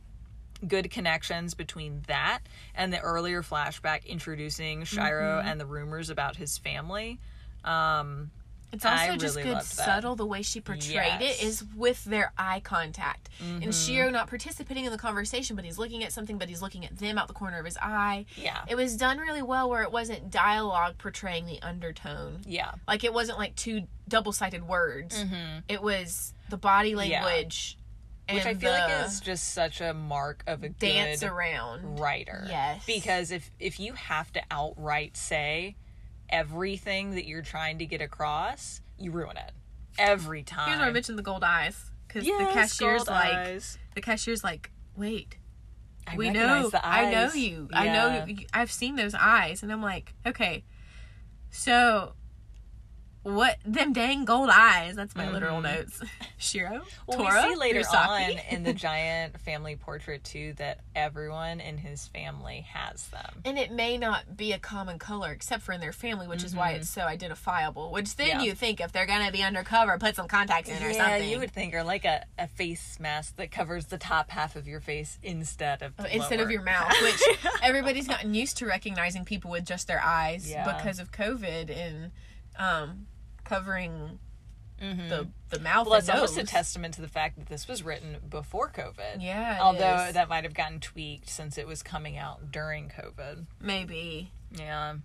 good connections between that and the earlier flashback introducing Shiro Mm-hmm. and the rumors about his family um It's also I just good subtle the way she portrayed Yes. Mm-hmm. it is with their eye contact. And Shiro not participating in the conversation, but he's looking at something, but he's looking at them out the corner of his eye. yeah It was done really well where it wasn't dialogue portraying the undertone. yeah Like it wasn't like two double sided words. It was the body Mm-hmm. Yeah. language and which I feel like is just such a mark of a dance good around. writer Yes. because if if you have to outright say everything that you're trying to get across you ruin it every time Here's where I mentioned the gold eyes. Because Yes, the cashier's like, eyes. the cashier's like, wait, I we know i know you i know you i've seen those eyes and i'm like okay so what them dang gold eyes that's my literal notes (laughs) shiro Mm-hmm. Well, Tora, we see later Urasaki. on in the giant family portrait too that everyone in his family has them. and it may not be a common color except for in their family which is why it's so identifiable which then Mm-hmm. Yeah. you think if they're gonna be undercover put some contacts in or Yeah, something you would think, or like a, a face mask that covers the top half of your face instead of the Oh, instead of your mouth (laughs) which everybody's gotten used to recognizing people with just their eyes Yeah. because of covid and um covering the the Mm-hmm. mouth Well, that's and almost a testament to the fact that this was written before COVID. Yeah, Although is. that might have gotten tweaked since it was coming out during COVID. maybe Yeah.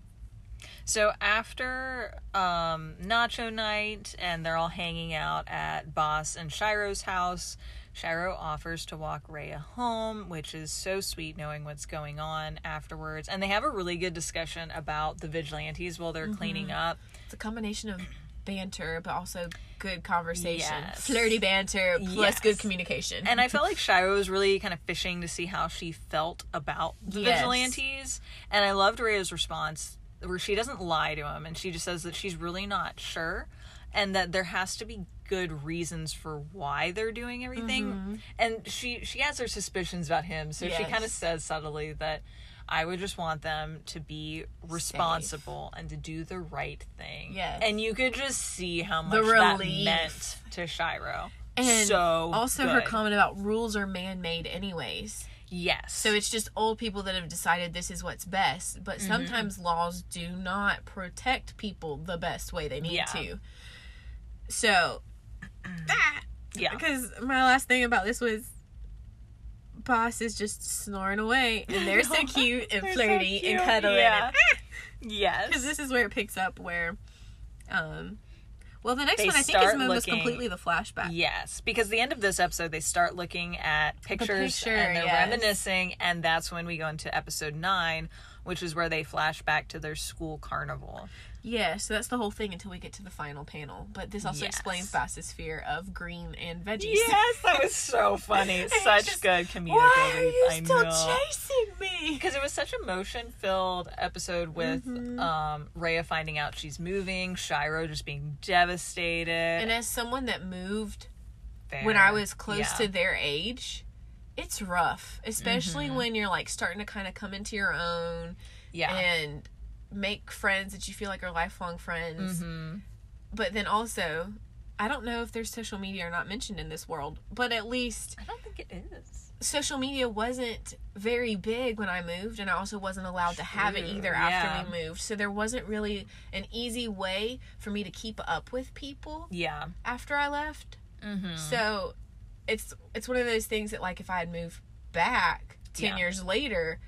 So after um, Nacho Night and they're all hanging out at Boss and Shiro's house, Shiro offers to walk Rhea home, which is so sweet knowing what's going on afterwards. And they have a really good discussion about the vigilantes while they're cleaning up. It's a combination of banter, but also good conversation. Yes. Flirty banter plus Yes. good communication. And I (laughs) felt like Shiro was really kind of fishing to see how she felt about the Yes. vigilantes. And I loved Rhea's response where she doesn't lie to him and she just says that she's really not sure and that there has to be good reasons for why they're doing everything. And she she has her suspicions about him, so she Mm-hmm. Kind of says subtly that I would just want them to be responsible and to do the right thing. Yes. And you could just see how much that meant to Shiro. And so also her comment about rules are man made anyways. Yes. So it's just old people that have decided this is what's best. But Mm-hmm. sometimes laws do not protect people the best way they need Yeah. to. So (clears throat) ah, yeah. because my last thing about this was boss is just snoring away and they're so (laughs) cute and They're so flirty and cuddly. yeah. (laughs) and Yes. because this is where it picks up where um well the next They one i think is almost completely the flashback Yes, because the end of this episode, they start looking at pictures picture, and they're yes. reminiscing, and that's when we go into episode nine, which is where they flash back to their school carnival. Yeah so that's the whole thing until we get to the final panel but this also Yes. explains boss's fear of green and veggies Yes, that (laughs) was so funny. Such just, good comedic why are you I still know. chasing me because it was such a motion filled episode with Mm-hmm. um Rhea finding out she's moving, Shiro just being devastated. and as someone that moved when i was close Yeah. Mm-hmm. to their age it's rough especially when you're like starting to kind of come into your own yeah, and make friends that you feel like are lifelong friends. Mm-hmm. But then also, I don't know if there's social media or not mentioned in this world, but at least I don't think it is. social media wasn't very big when I moved, and I also wasn't allowed to have it True, either yeah. after we moved. So there wasn't really an easy way for me to keep up with people Yeah. after I left. Mm-hmm. So it's it's one of those things that like if I had moved back ten Yeah. years later,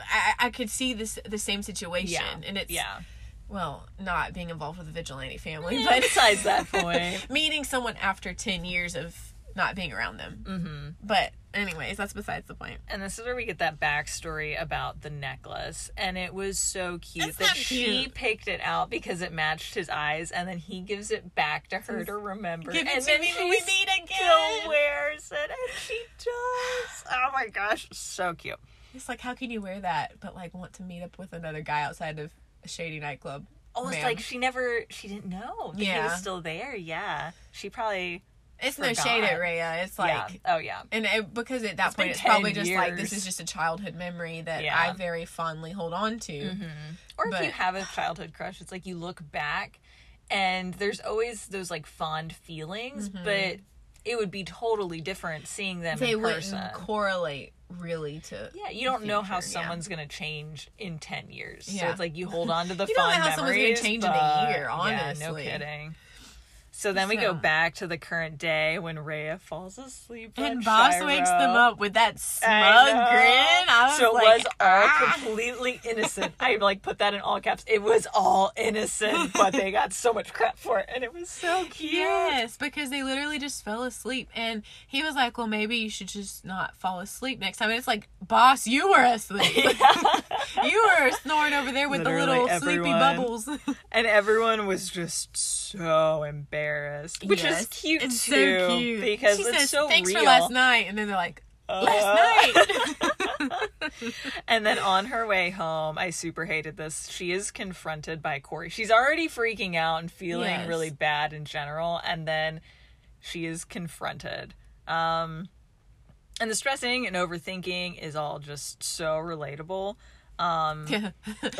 I, I could see this the same situation, Yeah. and it's yeah. well not being involved with a vigilante family, Yeah, but besides that (laughs) point. meeting someone after ten years of not being around them. Mm-hmm. But anyways, that's besides the point. And this is where we get that backstory about the necklace. And it was so cute That's that she cute. picked it out because it matched his eyes, and then he gives it back to her to remember. Give and then me we meet again. still wears it, and she does. Oh my gosh, so cute. It's like how can you wear that but like want to meet up with another guy outside of a shady nightclub? Almost Ma'am. like she never, she didn't know that he was still there. Yeah, she probably, It's no shade at Forgot. Rhea. It's like yeah. Oh yeah. and it, because at that It's point it's probably 10 just like this is just a childhood memory that Yeah. I very fondly hold on to. Mm-hmm. Or if you have a childhood crush, it's like you look back and there's always those like fond feelings, but it would be totally different seeing them Mm-hmm. They in wouldn't person. correlate really to yeah, you don't know how future, yeah. someone's gonna change in ten years. yeah. So it's like you hold on to the (laughs) You don't know how someone's gonna memories, change in a but- year, Yeah, no kidding. So then we go back to the current day when Rhea falls asleep. and Boss Shiro. wakes them up with that smug know. grin. I so it like, was all "Ah." completely innocent. I like put that in all caps. It was all innocent, but they got so much crap for it, and it was so cute. Yes, because they literally just fell asleep. And he was like, Well, maybe you should just not fall asleep next time. And it's like, Boss, you were asleep. (laughs) (laughs) you were snoring over there with Literally the little sleepy bubbles. (laughs) And everyone was just so embarrassed, which Yes, is cute it's too, so cute. because she it's says, so Thanks real. for last night. And then they're like, Uh, Last night. (laughs) (laughs) and then on her way home, I super hated this. She is confronted by Corey. She's already freaking out and feeling Yes. really bad in general, and then she is confronted. Um, and the stressing and overthinking is all just so relatable. Um, (laughs)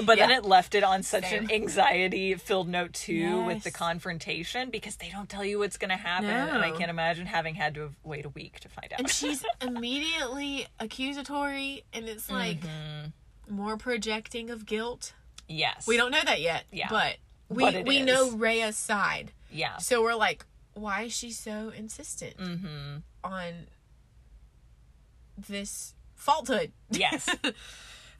but then it left it on such Same. an anxiety filled note too with the confrontation because they don't tell you what's going to happen. And I can't imagine having had to wait a week to find out. and she's (laughs) immediately accusatory. And it's like Mm-hmm. more projecting of guilt. yes. We don't know that yet. Yeah. But we, But we is. know Rhea's side. Yeah. So we're like, why is she so insistent Mm-hmm. on this falsehood? Yes. (laughs)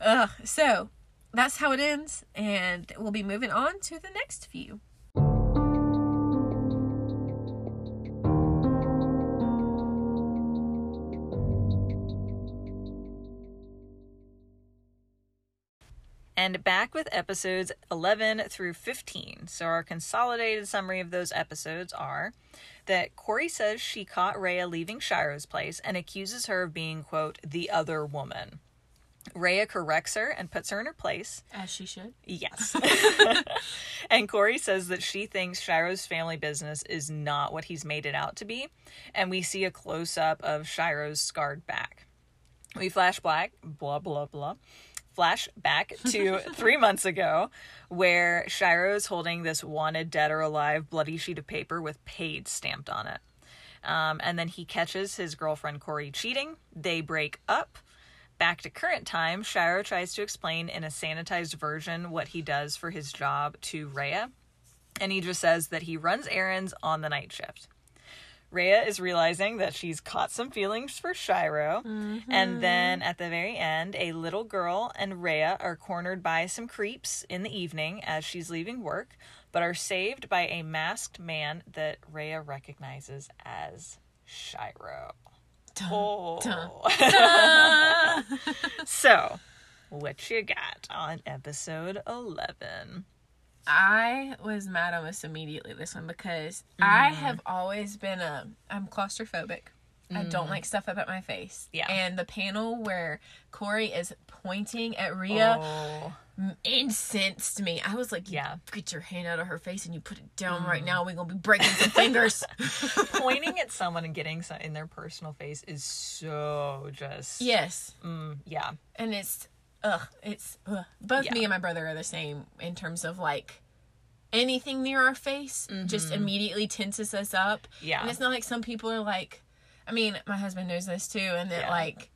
Ugh. So that's how it ends, and we'll be moving on to the next few. and back with episodes 11 through 15. So, our consolidated summary of those episodes are that Corey says she caught Rhea leaving Shiro's place and accuses her of being, quote, the other woman. Rhea corrects her and puts her in her place. As she should. Yes. (laughs) (laughs) and Corey says that she thinks Shiro's family business is not what he's made it out to be. And we see a close up of Shiro's scarred back. We flash black, blah, blah, blah. Flash back to (laughs) three months ago, where Shiro is holding this wanted dead or alive bloody sheet of paper with paid stamped on it. Um, and then he catches his girlfriend Corey cheating. They break up. Back to current time, Shiro tries to explain in a sanitized version what he does for his job to Rhea, and he just says that he runs errands on the night shift. Rhea is realizing that she's caught some feelings for Shiro, mm-hmm. and then at the very end, a little girl and Rhea are cornered by some creeps in the evening as she's leaving work, but are saved by a masked man that Rhea recognizes as Shiro. Oh. (laughs) so, what you got on episode 11? I was mad almost immediately this one because I mm-hmm. have always been a I'm claustrophobic. I don't mm. like stuff up at my face. Yeah. And the panel where Corey is pointing at Rhea Oh, incensed me. I was like, Yeah. get your hand out of her face and you put it down right now. We're gonna be breaking some fingers. (laughs) (laughs) pointing at someone and getting some in their personal face is so just yes. mm, yeah And it's ugh, it's ugh. both Yeah. me and my brother are the same in terms of like anything near our face just immediately tenses us up. Mm-hmm. Yeah. and it's not like some people are like, I mean, my husband knows this too, and that Yeah. like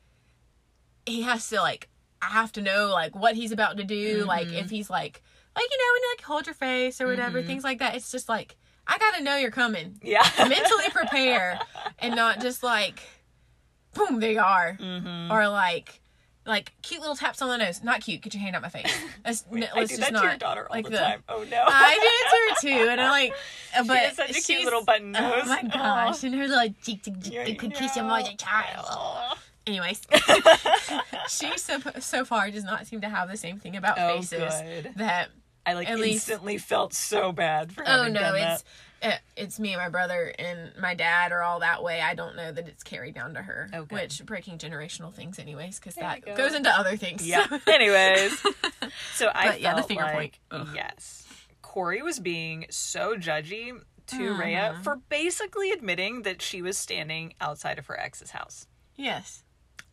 he has to like I have to know like what he's about to do. Like Mm-hmm. if he's like like you know when you like hold your face or whatever things like that. It's just like I gotta know you're coming. Yeah. (laughs) Mentally prepare and not just like boom there you are Mm-hmm. or like like cute little taps on the nose. Not cute. Get your hand out my face. Let's, (laughs) n- I let's do just that not to your daughter all like the, time. Oh no. I do it to her too, and I'm like, (laughs) but has such a cute little button nose. Oh my gosh, and her little cheek, cheek, cheek, Yeah, cheek, I kiss your mother, child. Anyways, (laughs) she so so far does not seem to have the same thing about Oh, faces good. that. I like At least- instantly felt so bad for Oh no, it's uh, it's me and my brother and my dad are all that way. I don't know that it's carried down to her, Okay. which breaking generational things, anyways, because that go. goes into other things. Yeah. (laughs) Anyways, so I But, yeah, the finger like point. Ugh. yes, Corey was being so judgy to Mm-hmm. Rhea for basically admitting that she was standing outside of her ex's house. yes,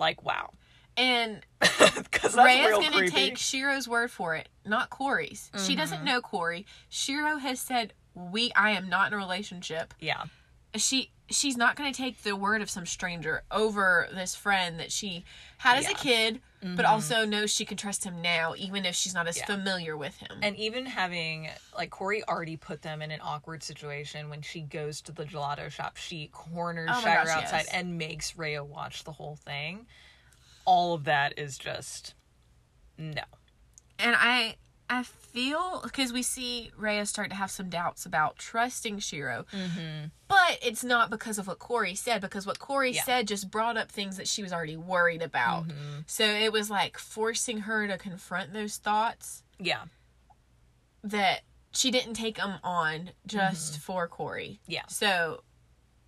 Like wow, and (laughs) because Rhea's gonna creepy. take Shiro's word for it, not Corey's. She Mm-hmm. doesn't know Corey. Shiro has said, "We, I am not in a relationship." yeah, She, she's not gonna take the word of some stranger over this friend that she had as a kid, but mm-hmm. also knows she can trust him now, even if she's not as Yeah. familiar with him. And even having like Corey already put them in an awkward situation when she goes to the gelato shop, she corners Oh Shiro gosh, outside yes. and makes Rhea watch the whole thing. All of that is just no. and I I feel because we see Rhea start to have some doubts about trusting Shiro, mm-hmm. but it's not because of what Corey said. Because what Corey Yeah. said just brought up things that she was already worried about. Mm-hmm. So it was like forcing her to confront those thoughts Yeah. that she didn't take them on just mm-hmm. for Corey. Yeah. So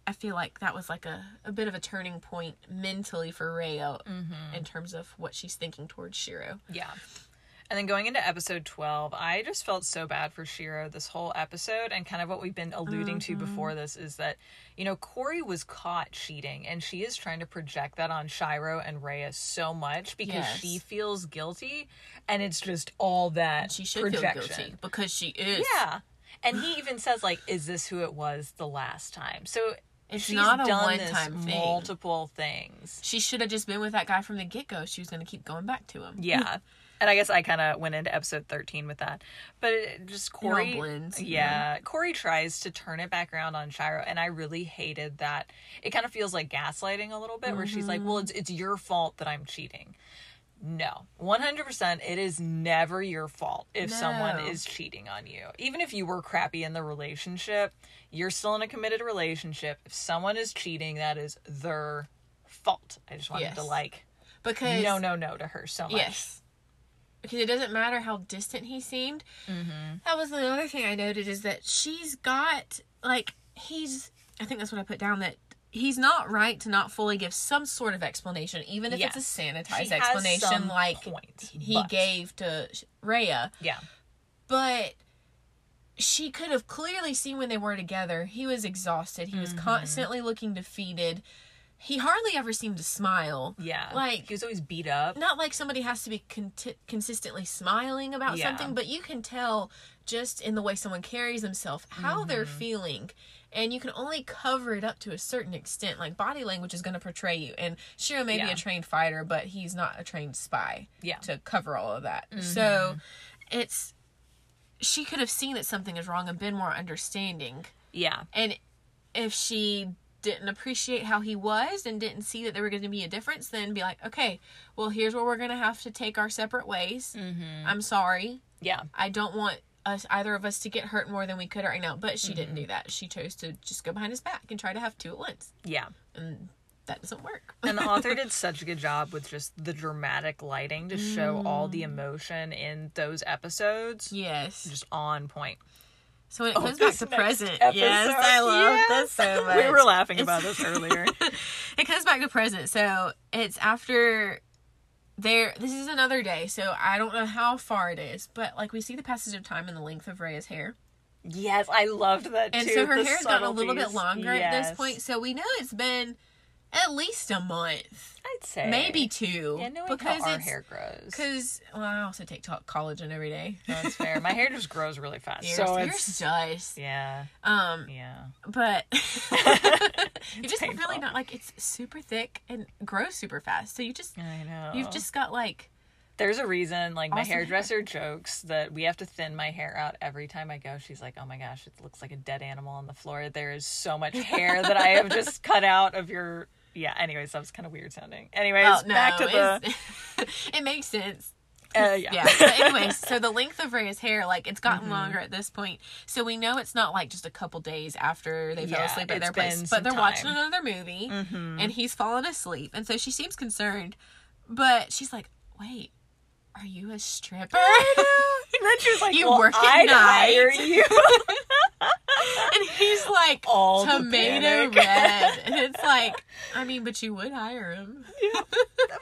I feel like that was like a, a bit of a turning point mentally for Rhea mm-hmm. in terms of what she's thinking towards Shiro. Yeah. And then going into episode 12, I just felt so bad for Shiro this whole episode. And kind of what we've been alluding to Mm-hmm. before this is that, you know, Corey was caught cheating and she is trying to project that on Shiro and Rhea so much because Yes. she feels guilty. And it's just all that She should projection. feel guilty because she is. Yeah. And he even says, like, is this who it was the last time? So It's she's not a done one-time thing. multiple things. She should have just been with that guy from the get go. She was going to keep going back to him. Yeah. And I guess I kind of went into episode 13 with that. But it just Corey. blends, yeah. Corey tries to turn it back around on Shiro. And I really hated that. It kind of feels like gaslighting a little bit, where she's like, mm-hmm. well, it's, it's your fault that I'm cheating. No. 100% it is never your fault if someone is cheating on you. Even if you were crappy in the relationship, you're still in a committed relationship. If someone is cheating, that is their fault. I just wanted to Yes. like Because no no no to her so much. Yes. Because it doesn't matter how distant he seemed. Mm-hmm. That was another thing I noted is that she's got like he's. I think that's what I put down that he's not right to not fully give some sort of explanation, even if it's a sanitized She explanation like point, he but- gave to Rhea. Yeah. but she could have clearly seen when they were together he was exhausted he Mm-hmm. was constantly looking defeated he hardly ever seemed to smile Yeah. Like- he was always beat up. not like somebody has to be conti- consistently smiling about Yeah. something but you can tell just in the way someone carries themselves how they're Mm-hmm. feeling and you can only cover it up to a certain extent like body language is going to portray you and Shiro may be a trained fighter but he's not a trained spy Yeah. to cover all of that. Mm-hmm. So it's she could have seen that something is wrong and been more understanding. Yeah. And if she didn't appreciate how he was and didn't see that there were going to be a difference, then be like, okay, well, here's where we're going to have to take our separate ways. Mm-hmm. I'm sorry. Yeah. I don't want us either of us to get hurt more than we could right now. But she didn't Mm-hmm. do that. She chose to just go behind his back and try to have two at once, Yeah. and that doesn't work. And the author did (laughs) such a good job with just the dramatic lighting to show all Mm. the emotion in those episodes. yes. Just on point. So when it Oh, comes back to present, episode, yes, I love yes. this so (laughs) much. We were laughing about this earlier. (laughs) it comes back to present. So it's after there. This is another day, so I don't know how far it is, but like we see the passage of time and the length of Rhea's hair, yes, I loved that too. and too. so her the hair's gotten a little bit longer at this point. So we know it's been at least a month, I'd say maybe two. Yeah, knowing because how our hair grows. because well, I also take to- collagen every day. That's fair. My hair just grows really fast. Yours, so yours it's does. yeah, Um, yeah. but (laughs) (laughs) you just painful. really not like it's super thick and grows super fast. So you just I know. you've just got like There's a reason, like my Awesome hair. hairdresser jokes that we have to thin my hair out every time I go. She's like, "Oh my gosh, it looks like a dead animal on the floor. There is so much hair that I have just cut out of your." Yeah. Anyways, that was kind of weird sounding. Anyways, oh no, back to the. (laughs) it makes sense. Uh, yeah. yeah. But anyways, so the length of Rhea's hair, like it's gotten Mm-hmm. longer at this point. So we know it's not like just a couple days after they fell Yeah, asleep at their place, but they're watching another movie Mhm. and he's fallen asleep, and so she seems concerned, but she's like, "Wait, are you a stripper?" (laughs) And then she was like, You well, work at I'd night." hire you. (laughs) and he's like, All "Tomato red," and (laughs) it's like, I mean, but you would hire him.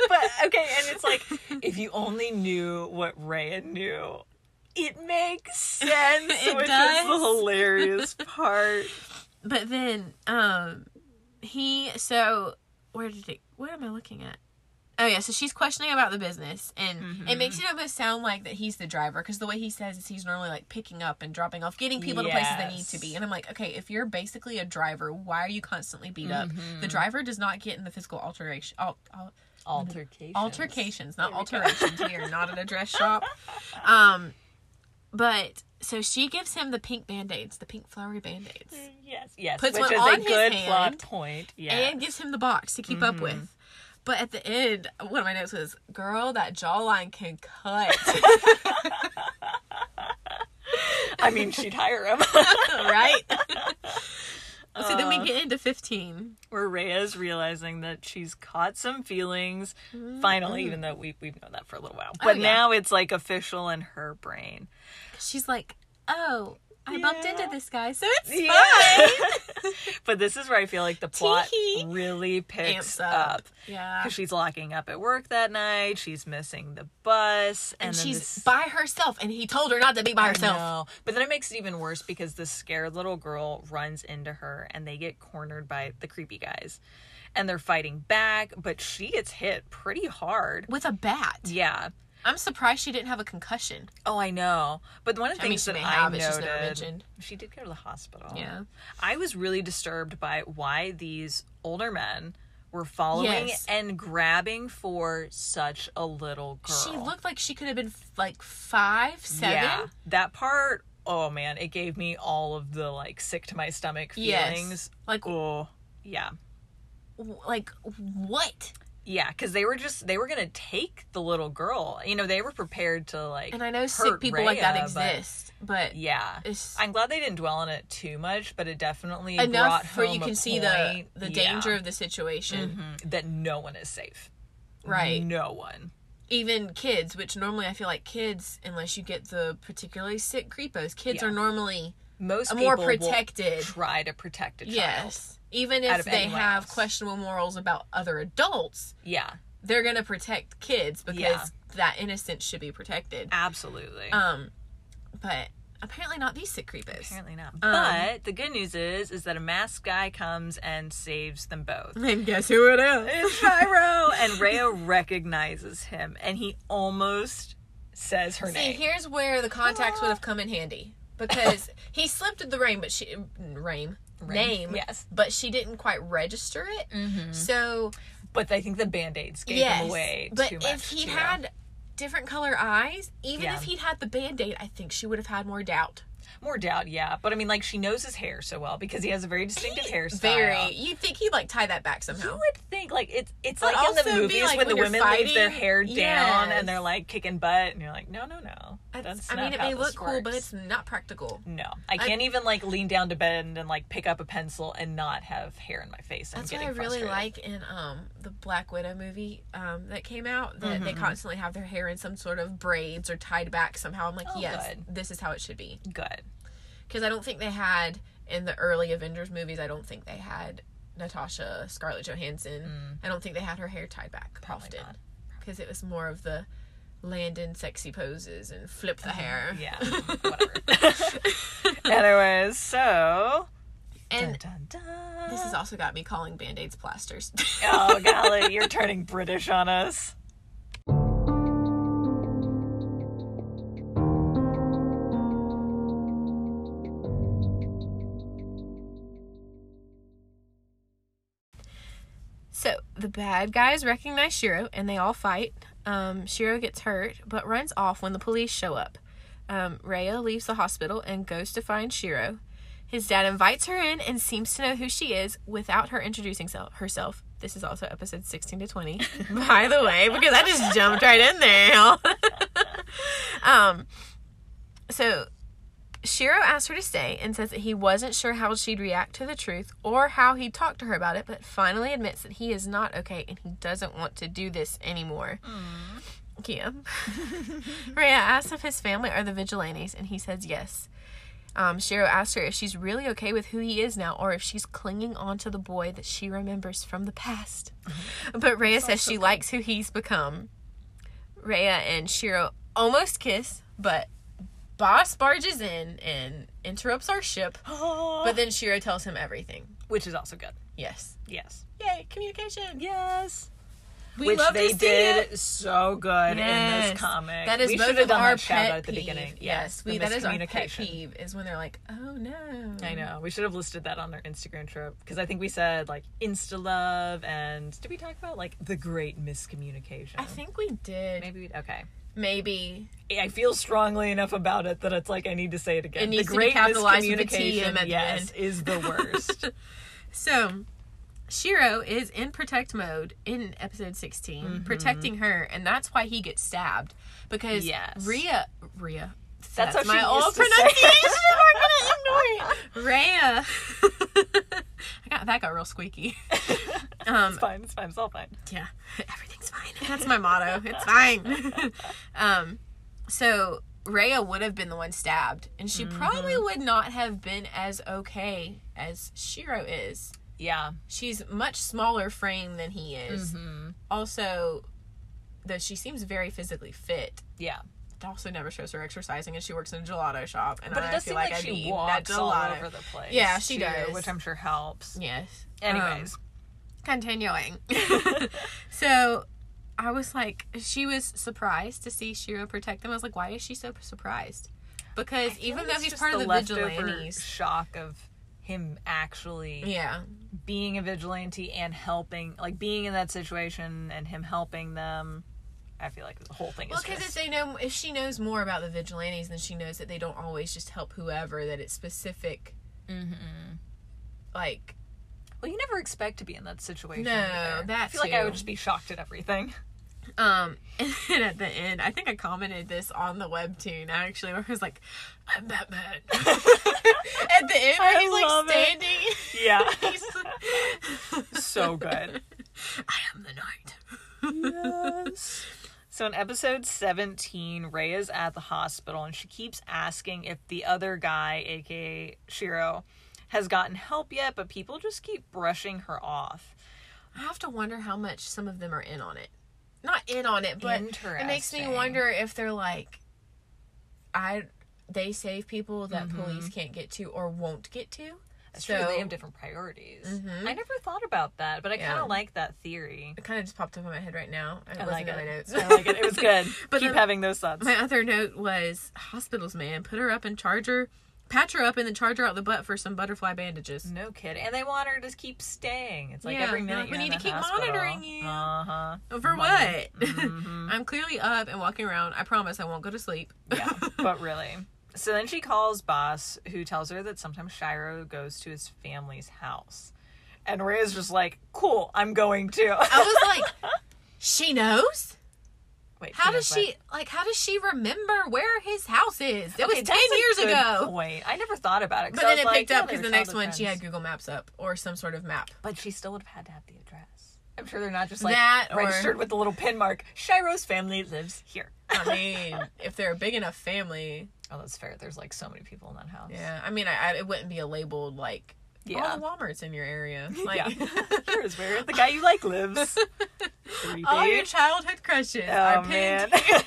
but okay, and it's like if you only knew what Rhea knew, it makes sense. It which is does. the hilarious part. But then, um, he so where did it? What am I looking at? Oh yeah, so she's questioning about the business, and it makes it almost sound like that he's the driver because the way he says is he's normally like picking up and dropping off, getting people to places they need to be. And I'm like, okay, if you're basically a driver, why are you constantly beat up? The driver does not get in the physical alteration. Al- al- Altercation. altercations, not There alterations. We are not at a dress shop. Um, but so she gives him the pink band aids, the pink flowery band aids, Yes, yes. Puts which one is on a his good hand plot point. Yeah. and gives him the box to keep up Mm-hmm. with. But at the end, one of my notes was, "Girl, that jawline can cut." (laughs) I mean, she'd hire him. (laughs) right? (laughs) so then we Uh. get into 15. Where Rhea's realizing that she's caught some feelings. Finally, even though we, we've known that for a little while. But Mm-hmm. Oh, yeah. now it's like official in her brain. She's like, "Oh, I bumped into this guy, so it's Yeah. fine." (laughs) but this is where I feel like the plot Tee-hee. really picks Amps up. up. Yeah. Because she's locking up at work that night. She's missing the bus. And, And she's this- by herself, and he told her not to be by herself. But then it makes it even worse because the scared little girl runs into her and they get cornered by the creepy guys. And they're fighting back, but she gets hit pretty hard. With a bat. Yeah. I'm surprised she didn't have a concussion. Oh, I know. But one of the I mean, things she that I have, it's noted, just never mentioned. she did go to the hospital. Yeah. I was really disturbed by why these older men were following Yes. and grabbing for such a little girl. She looked like she could have been like five, seven. Yeah, that part. Oh man, it gave me all of the like sick to my stomach Yes. feelings. Like, Oh, yeah, like what? Yeah, because they were just they were gonna take the little girl. You know, they were prepared to like. And I know sick people like that Rhea, but- exist, but Yeah, I'm glad they didn't dwell on it too much, but it definitely enough brought where you can see the the yeah, danger of the situation. mhm, that no one is safe. Right. No one. Even kids, which normally I feel like kids, unless you get the particularly sick creepos, kids Yeah. are normally Most more protected. try to protect a child. Yes. Even if they have else. questionable morals about other adults, Yeah, they're gonna protect kids because Yeah. that innocence should be protected. absolutely. Um, but apparently not these sick creepers Apparently not. Um, But the good news is, is that a masked guy comes and saves them both. (laughs) And guess who it is? (laughs) It's Shiro, and Rhea recognizes him, and he almost says her name. See, name. here's where the contacts would have come in handy because (laughs) he slipped at the rain, but she rain name, yes. but she didn't quite register it. Mm-hmm. So But I think the band aids gave yes, him away but if he'd had different color eyes, even Yeah. if he'd had the band aid, I think she would have had more doubt. More doubt, yeah. But I mean, like she knows his hair so well because he has a very distinctive hairstyle. Very, you'd think he'd like tie that back somehow? You would think like it's it's But like in the movies like when the when you're women leave their hair down yes. and they're like kicking butt, and you're like, no, no, no. That's- I mean, it may look cool, but it's not practical. No, I can't even like lean down to bed and like pick up a pencil and not have hair in my face. I'm That's what I really like in um the Black Widow movie um that came out that Mm-hmm. they constantly have their hair in some sort of braids or tied back somehow. I'm like, Oh, yes, good. this is how it should be. Good. Because I don't think they had in the early Avengers movies. I don't think they had Natasha Scarlett Johansson. I don't think they had her hair tied back Mm. Probably often because it was more of the land in sexy poses and flip the hair. Yeah. (laughs) Whatever. (laughs) Anyways, so and dun, dun, dun. this has also got me calling band-aids plasters. Oh golly, (laughs) you're turning British on us. So the bad guys recognize Shiro and they all fight. Um, Shiro gets hurt but runs off when the police show up. Um, Rhea leaves the hospital and goes to find Shiro. His dad invites her in and seems to know who she is without her introducing sel- herself. This is also episode 16 to 20, (laughs) by the way, because I just jumped right in there. (laughs) um, so Shiro asks her to stay and says that he wasn't sure how she'd react to the truth or how he'd talk to her about it, but finally admits that he is not okay and he doesn't want to do this anymore. Yeah. (laughs) Rhea asks if his family are the vigilantes, and he says yes. Um, Shiro asks her if she's really okay with who he is now or if she's clinging on to the boy that she remembers from the past. (laughs) But Rhea says she likes who he's become. Rhea and Shiro almost kiss, but Boss barges in and interrupts our ship. (gasps) But then Shiro tells him everything. Which is also good. Yes. Yes. Yay, communication. Yes. We Which love they to see did it. so good in Yes. this comic. That is we both of our pet out at the peeve. beginning. Yes, the we that is our pet peeve is when they're like, "Oh no." I know. We should have listed that on our Instagram trip because I think we said like Insta love and did we talk about like the great miscommunication? I think we did. maybe we, okay. Maybe. I feel strongly enough about it that it's like I need to say it again. It needs the to be great capitalized with a T miscommunication, the yes, is the worst. (laughs) So, Shiro is in protect mode in episode 16, Mm-hmm. protecting her, and that's why he gets stabbed. Because Yes. Rhea, Rhea, That's she my old pronunciation. We're gonna ignore (laughs) it. Rhea. (laughs) I got that got real squeaky. (laughs) Um, it's fine. It's fine. It's all fine. yeah, everything's fine. That's my motto. It's fine. um, so Rhea would have been the one stabbed, and she probably Mm-hmm. would not have been as okay as Shiro is. Yeah. She's much smaller frame than he is. Mm-hmm. Also, though she seems very physically fit. Yeah. Also never shows her exercising, and she works in a gelato shop. And But I it does feel seem like, like, I she that walks all over the place. Yeah, she too, does. which I'm sure helps. Yes. Anyways, Um, continuing. (laughs) so I was like, she was surprised to see Shiro protect them. I was like, why is she so surprised? Because even though he's part of the vigilantes, shock of him actually yeah, being a vigilante and helping, like being in that situation and him helping them. I feel like the whole thing well, is because if they know, if she knows more about the vigilantes, then she knows that they don't always just help whoever. That it's specific, Mm-hmm. like well, you never expect to be in that situation. No, either. I that feel like I would just be shocked at everything. Um, (laughs) and then at the end, I think I commented this on the webtoon I actually, where I was like, "I'm Batman." (laughs) at the end, where he's like it. standing. Yeah, (laughs) He's so good. I am the knight. yes. So in episode 17, Ray is at the hospital and she keeps asking if the other guy, aka Shiro, has gotten help yet, but people just keep brushing her off. I have to wonder how much some of them are in on it. Not in on it, but it makes me wonder if they're like, I they save people that mm-hmm. police can't get to or won't get to. That's so true, they have different priorities. Mhm. I never thought about that, but I kind of like that theory. it kind of just popped up in my head right now. I wasn't like in it. my notes. I like it. It was (laughs) good. But Keep having those thoughts. My other note was hospitals, man. Put her up and charge her, patch her up, and then charge her out the butt for some butterfly bandages. No kidding. And they want her to keep staying. It's like Yeah, every minute like, "We need in to keep hospital. monitoring you." Uh-huh. For Money. what? (laughs) Mhm. I'm clearly up and walking around. I promise I won't go to sleep. yeah, (laughs) but really. So then she calls Boss, who tells her that sometimes Shiro goes to his family's house. And Rhea's just like, cool, I'm going to. I was (laughs) like, she knows. Wait, How does what? she like? How does she remember where his house is? It Okay, was ten years ago. Point. I never thought about it. But then it like, picked up because the next one she had. Google Maps up or some sort of map. But she still would have had to have the address. I'm sure they're not just like That or- registered with the little pin mark. Shiro's family lives here. I mean, if they're a big enough family, Oh, that's fair. There's like so many people in that house. yeah. I mean, I, I, it wouldn't be a labeled like Yeah. all the WalMarts in your area. (laughs) Like, yeah. (laughs) Here's where the guy you like lives. (laughs) All your childhood crushes Oh are man. pinned. That'd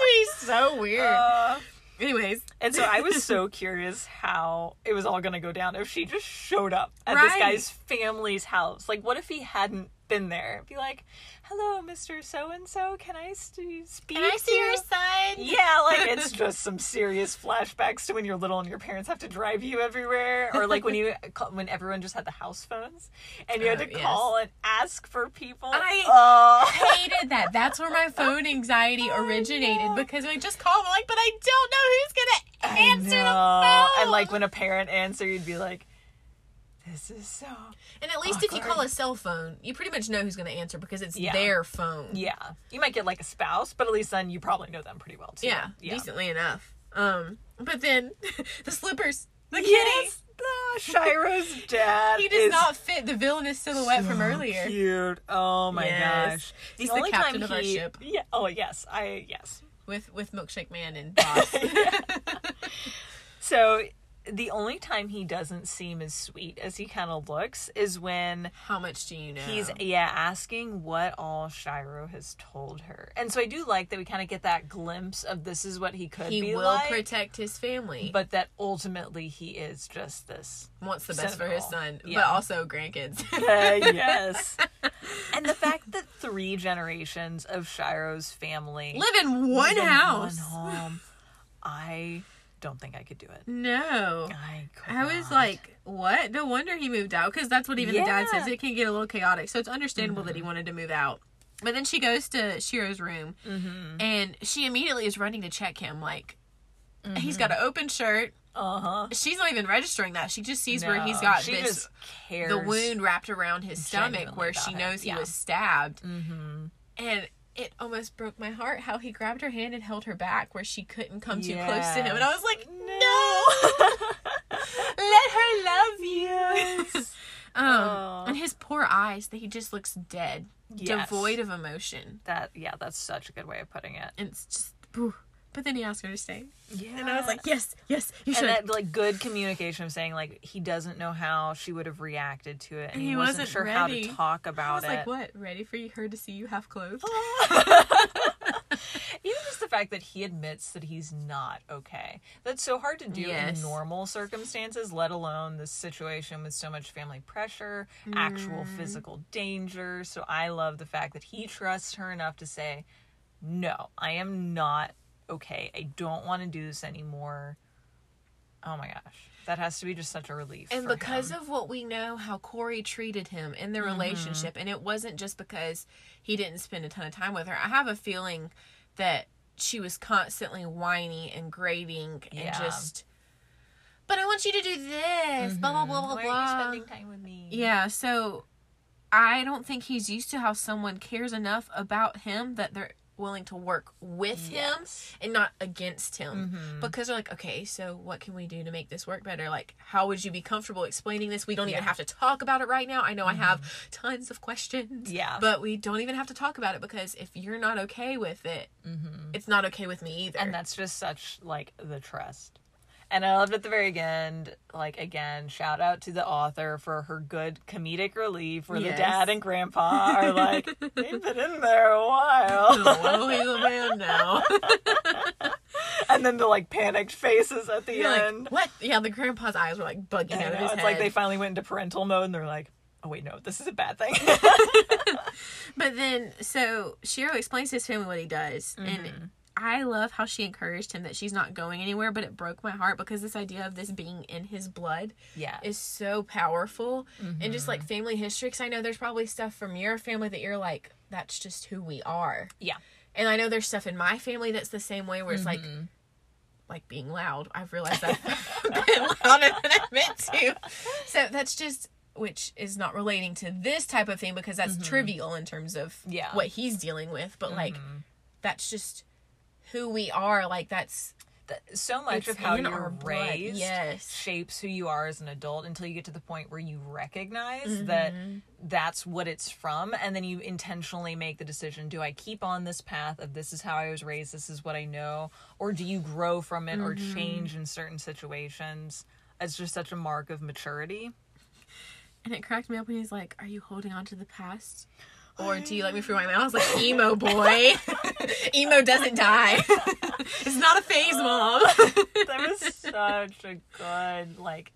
be so weird. Uh, Anyways, And so I was so curious how it was all to go down if she just showed up at Right. this guy's family's house. Like, what if he hadn't been there? Be like, hello, Mr. So and so, can I st- speak? Can I to see your you?" son? Yeah, like it's (laughs) just some serious flashbacks to when you're little and your parents have to drive you everywhere, or like when you (laughs) when everyone just had the house phones and you had Oh, to yes. call and ask for people. I- Oh. hated that. That's where my (laughs) phone anxiety originated know. because I just call. I'm like, but I don't know who's gonna answer the phone. And like when a parent answered, you'd be like, "This is so." and at least if you call a cell phone, you pretty much know who's gonna answer because it's Yeah. their phone. Yeah, you might get like a spouse, but at least then you probably know them pretty well too. Yeah, yeah. decently enough. Um, but then (laughs) the slippers, the kitty, Yes, the Shiro's (laughs) dad. he does not fit the villainous silhouette from earlier. Cute. Oh my Yes. gosh. He's the captain of our ship. Yeah. Oh yes. I yes. with with Milkshake Man and (laughs) Boss. So the only time he doesn't seem as sweet as he kind of looks is when How much do you know? he's yeah asking what all Shiro has told her. And so I do like that we kind of get that glimpse of this is what he could he be will like, protect his family, but that ultimately he is just this. wants the best for his son, Yeah. but also grandkids. (laughs) Uh, yes. (laughs) and the fact that three generations of Shiro's family Live in one live in house. one home, I don't think I could do it. No. I could I was not. like, what? No wonder he moved out because that's what even the dad Mm-hmm. says. It can get a little chaotic, so it's understandable that he wanted to move out. But then she goes to Shiro's room, Mm-hmm. and she immediately is running to check him. Like he's Mm-hmm. got an open shirt. uh huh. She's not even registering that. She just sees where he's got she this the wound wrapped around his stomach where she about it, knows he yeah. was stabbed. Mm-hmm. And it almost broke my heart how he grabbed her hand and held her back where she couldn't come too close to him. And I was like, no, (laughs) let her love you. yes. Um, Oh. and his poor eyes, that he just looks dead, Yes. devoid of emotion. That yeah, that's such a good way of putting it. And it's just, whew. But then he asked her to stay, Yeah. and I was like, yes, yes, you should. and that like good communication of saying like he doesn't know how she would have reacted to it, and, And he, he wasn't, wasn't sure how ready. to talk about it. like, what? Ready for her to see you half clothed? (laughs) Even just the fact that he admits that he's not okay. That's so hard to do Yes. in normal circumstances, let alone this situation with so much family pressure, actual Mm. physical danger. So I love the fact that he trusts her enough to say, No, I am not okay. I don't want to do this anymore. Oh my gosh. That has to be just such a relief. And for because him. of what we know, how Corey treated him in their Mm-hmm. relationship, and it wasn't just because he didn't spend a ton of time with her. I have a feeling that she was constantly whiny and grating and Yeah. just. But I want you to do this. Blah blah blah blah Why blah. are you spending time with me? Yeah, so I don't think he's used to how someone cares enough about him that they're willing to work with him and not against him Mhm. because they're like, okay, so what can we do to make this work better? Like, how would you be comfortable explaining this? We don't even Yeah. Mm-hmm. have to talk about it right now. I know I have tons of questions. Yeah. But we don't even have to talk about it because if you're not okay with it, it's not okay with me either. Mm-hmm. and that's just such like the trust and i loved at the very end like again shout out to the author for her good comedic relief where Yes. the dad and grandpa are like (laughs) they've been in there a while he's a man now. (laughs) and then the like panicked faces at the You're like, end what? Yeah, the grandpa's eyes were like bugging out of his it's head. like they finally went into parental mode and they're like oh wait no this is a bad thing (laughs) But then, so Shiro explains to his family what he does, Mm-hmm. and I love how she encouraged him that she's not going anywhere. But it broke my heart because this idea of this being in his blood yeah is so powerful, and just Mm-hmm. like family history. Because I know there's probably stuff from your family that you're like, that's just who we are. yeah And I know there's stuff in my family that's the same way, where it's like, Mm-hmm. like being loud. I've realized I've (laughs) (laughs) been louder than I meant to. So that's just, which is not relating to this type of thing because that's trivial in terms of Mm-hmm. Yeah. Mm-hmm. what he's dealing with. But like, that's just who we are. Like that's so much It's of how you're raised yes. shapes who you are as an adult until you get to the point where you recognize Mm-hmm. that that's what it's from and then you intentionally make the decision do i keep on this path of this is how i was raised this is what i know or do you grow from it or Mm-hmm. change in certain situations it's just such a mark of maturity and it cracked me up when he's like, "Are you holding on to the past?" Or do you like me for my mouse? Like emo boy. (laughs) emo doesn't die. (laughs) it's not a phase, oh. mom. (laughs) that was such a good like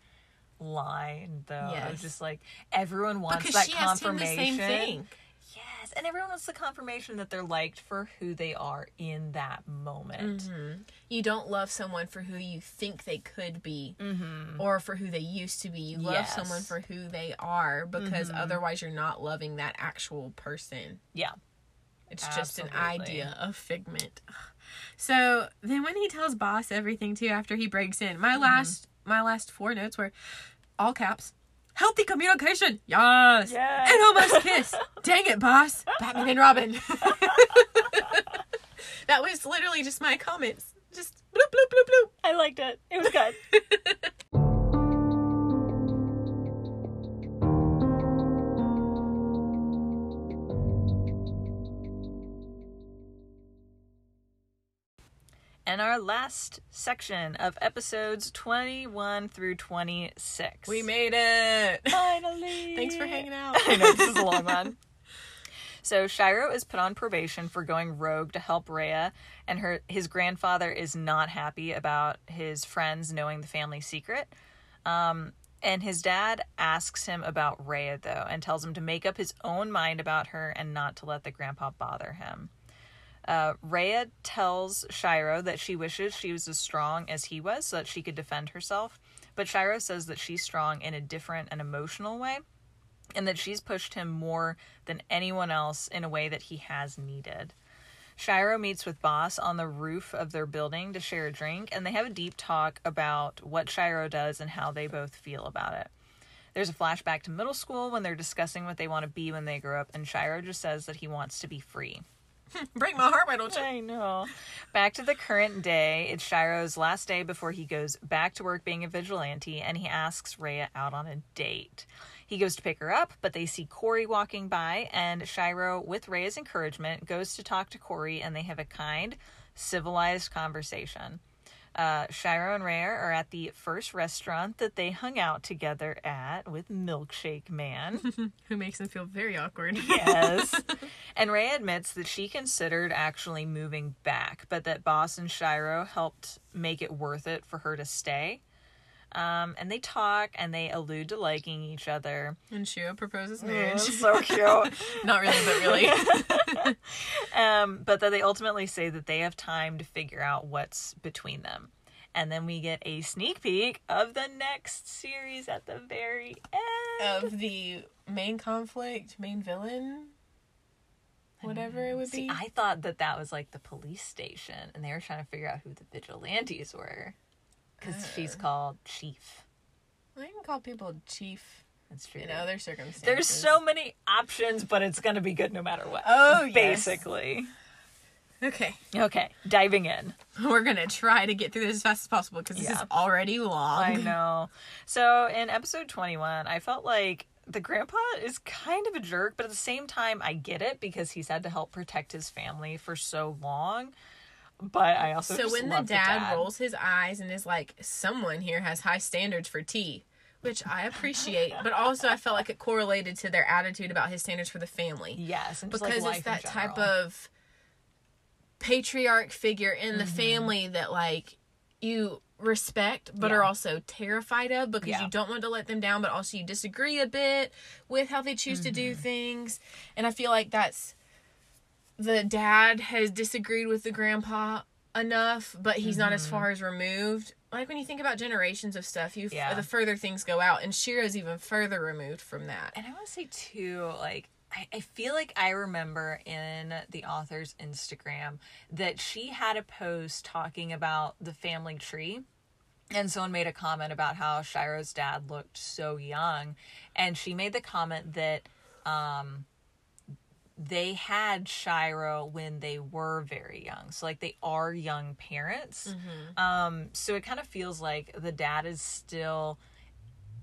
line though. It was just like everyone wants because that she asked him the confirmation. Same thing. Yes, and everyone wants the confirmation that they're liked for who they are in that moment. Mm-hmm. You don't love someone for who you think they could be Mm-hmm. or for who they used to be. You love Yes. someone for who they are because Mhm. otherwise you're not loving that actual person. Yeah. It's just an idea of figment. (sighs) So then when he tells boss everything too after he breaks in, my last my last four notes were all caps. Healthy communication. Yes. Yes. And almost kiss. (laughs) Dang it, boss. Batman and Robin. (laughs) that was literally just my comments. Just bloop bloop bloop bloop. I liked it. It was good. (laughs) And our last section of episodes 21 through 26. We made it. Finally. (laughs) Thanks for hanging out. (laughs) I know, this is a long one. (laughs) So Shiro is put on probation for going rogue to help Rhea, and her his grandfather is not happy about his friends knowing the family secret. Um, and his dad asks him about Rhea though, and tells him to make up his own mind about her and not to let the grandpa bother him. Uh, Rhea tells Shiro that she wishes she was as strong as he was so that she could defend herself, but Shiro says that she's strong in a different and emotional way and that she's pushed him more than anyone else in a way that he has needed. Shiro meets with Boss on the roof of their building to share a drink, and they have a deep talk about what Shiro does and how they both feel about it. There's a flashback to middle school when they're discussing what they want to be when they grow up, and Shiro just says that he wants to be free. (laughs) Break my heart, why don't you? I know. Back to the current day, it's Shiro's last day before he goes back to work being a vigilante, and he asks Rhea out on a date. He goes to pick her up, but they see Corey walking by, and Shiro, with Rhea's encouragement, goes to talk to Corey, and they have a kind, civilized conversation. Uh, Shiro and Rhea are at the first restaurant that they hung out together at with Milkshake Man. (laughs) Who makes them feel very awkward. Yes. (laughs) and Rhea admits that she considered actually moving back, but that Boss and Shiro helped make it worth it for her to stay. Um, and they talk and they allude to liking each other. And Shiro proposes marriage. so cute. (laughs) Not really, but really. (laughs) um, but that they ultimately say that they have time to figure out what's between them. And then we get a sneak peek of the next series at the very end. of the main conflict, main villain, whatever it would See, be. I thought that that was like the police station, and they were trying to figure out who the vigilantes were, because oh. she's called Chief. I can call people chief That's true. in other circumstances. There's so many options, but it's gonna be good no matter what. Oh, yes. basically. Okay, Okay, diving in. we're gonna try to get through this as fast as possible because this Yeah. is already long. I know. So in episode 21, I felt like the grandpa is kind of a jerk, but at the same time, I get it because he's had to help protect his family for so long. But I also So when the love dad, rolls his eyes and is like, "Someone here has high standards for tea," which I appreciate, but also I felt like it correlated to their attitude about his standards for the family. yes, because like, it's that type of patriarch figure in the Mm-hmm. family that like you respect but Yeah. are also terrified of because Yeah. you don't want to let them down but also you disagree a bit with how they choose to Mm-hmm. do things and i feel like that's the dad has disagreed with the grandpa enough but he's not Mm-hmm. as far as removed like when you think about generations of stuff you Yeah. the further things go out and shiro's even further removed from that And I want to say too, like I, I feel like I remember in the author's Instagram that she had a post talking about the family tree. And someone made a comment about how Shiro's dad looked so young. And she made the comment that um they had Shiro when they were very young. So like they are young parents. Um so it kind of feels like the dad is still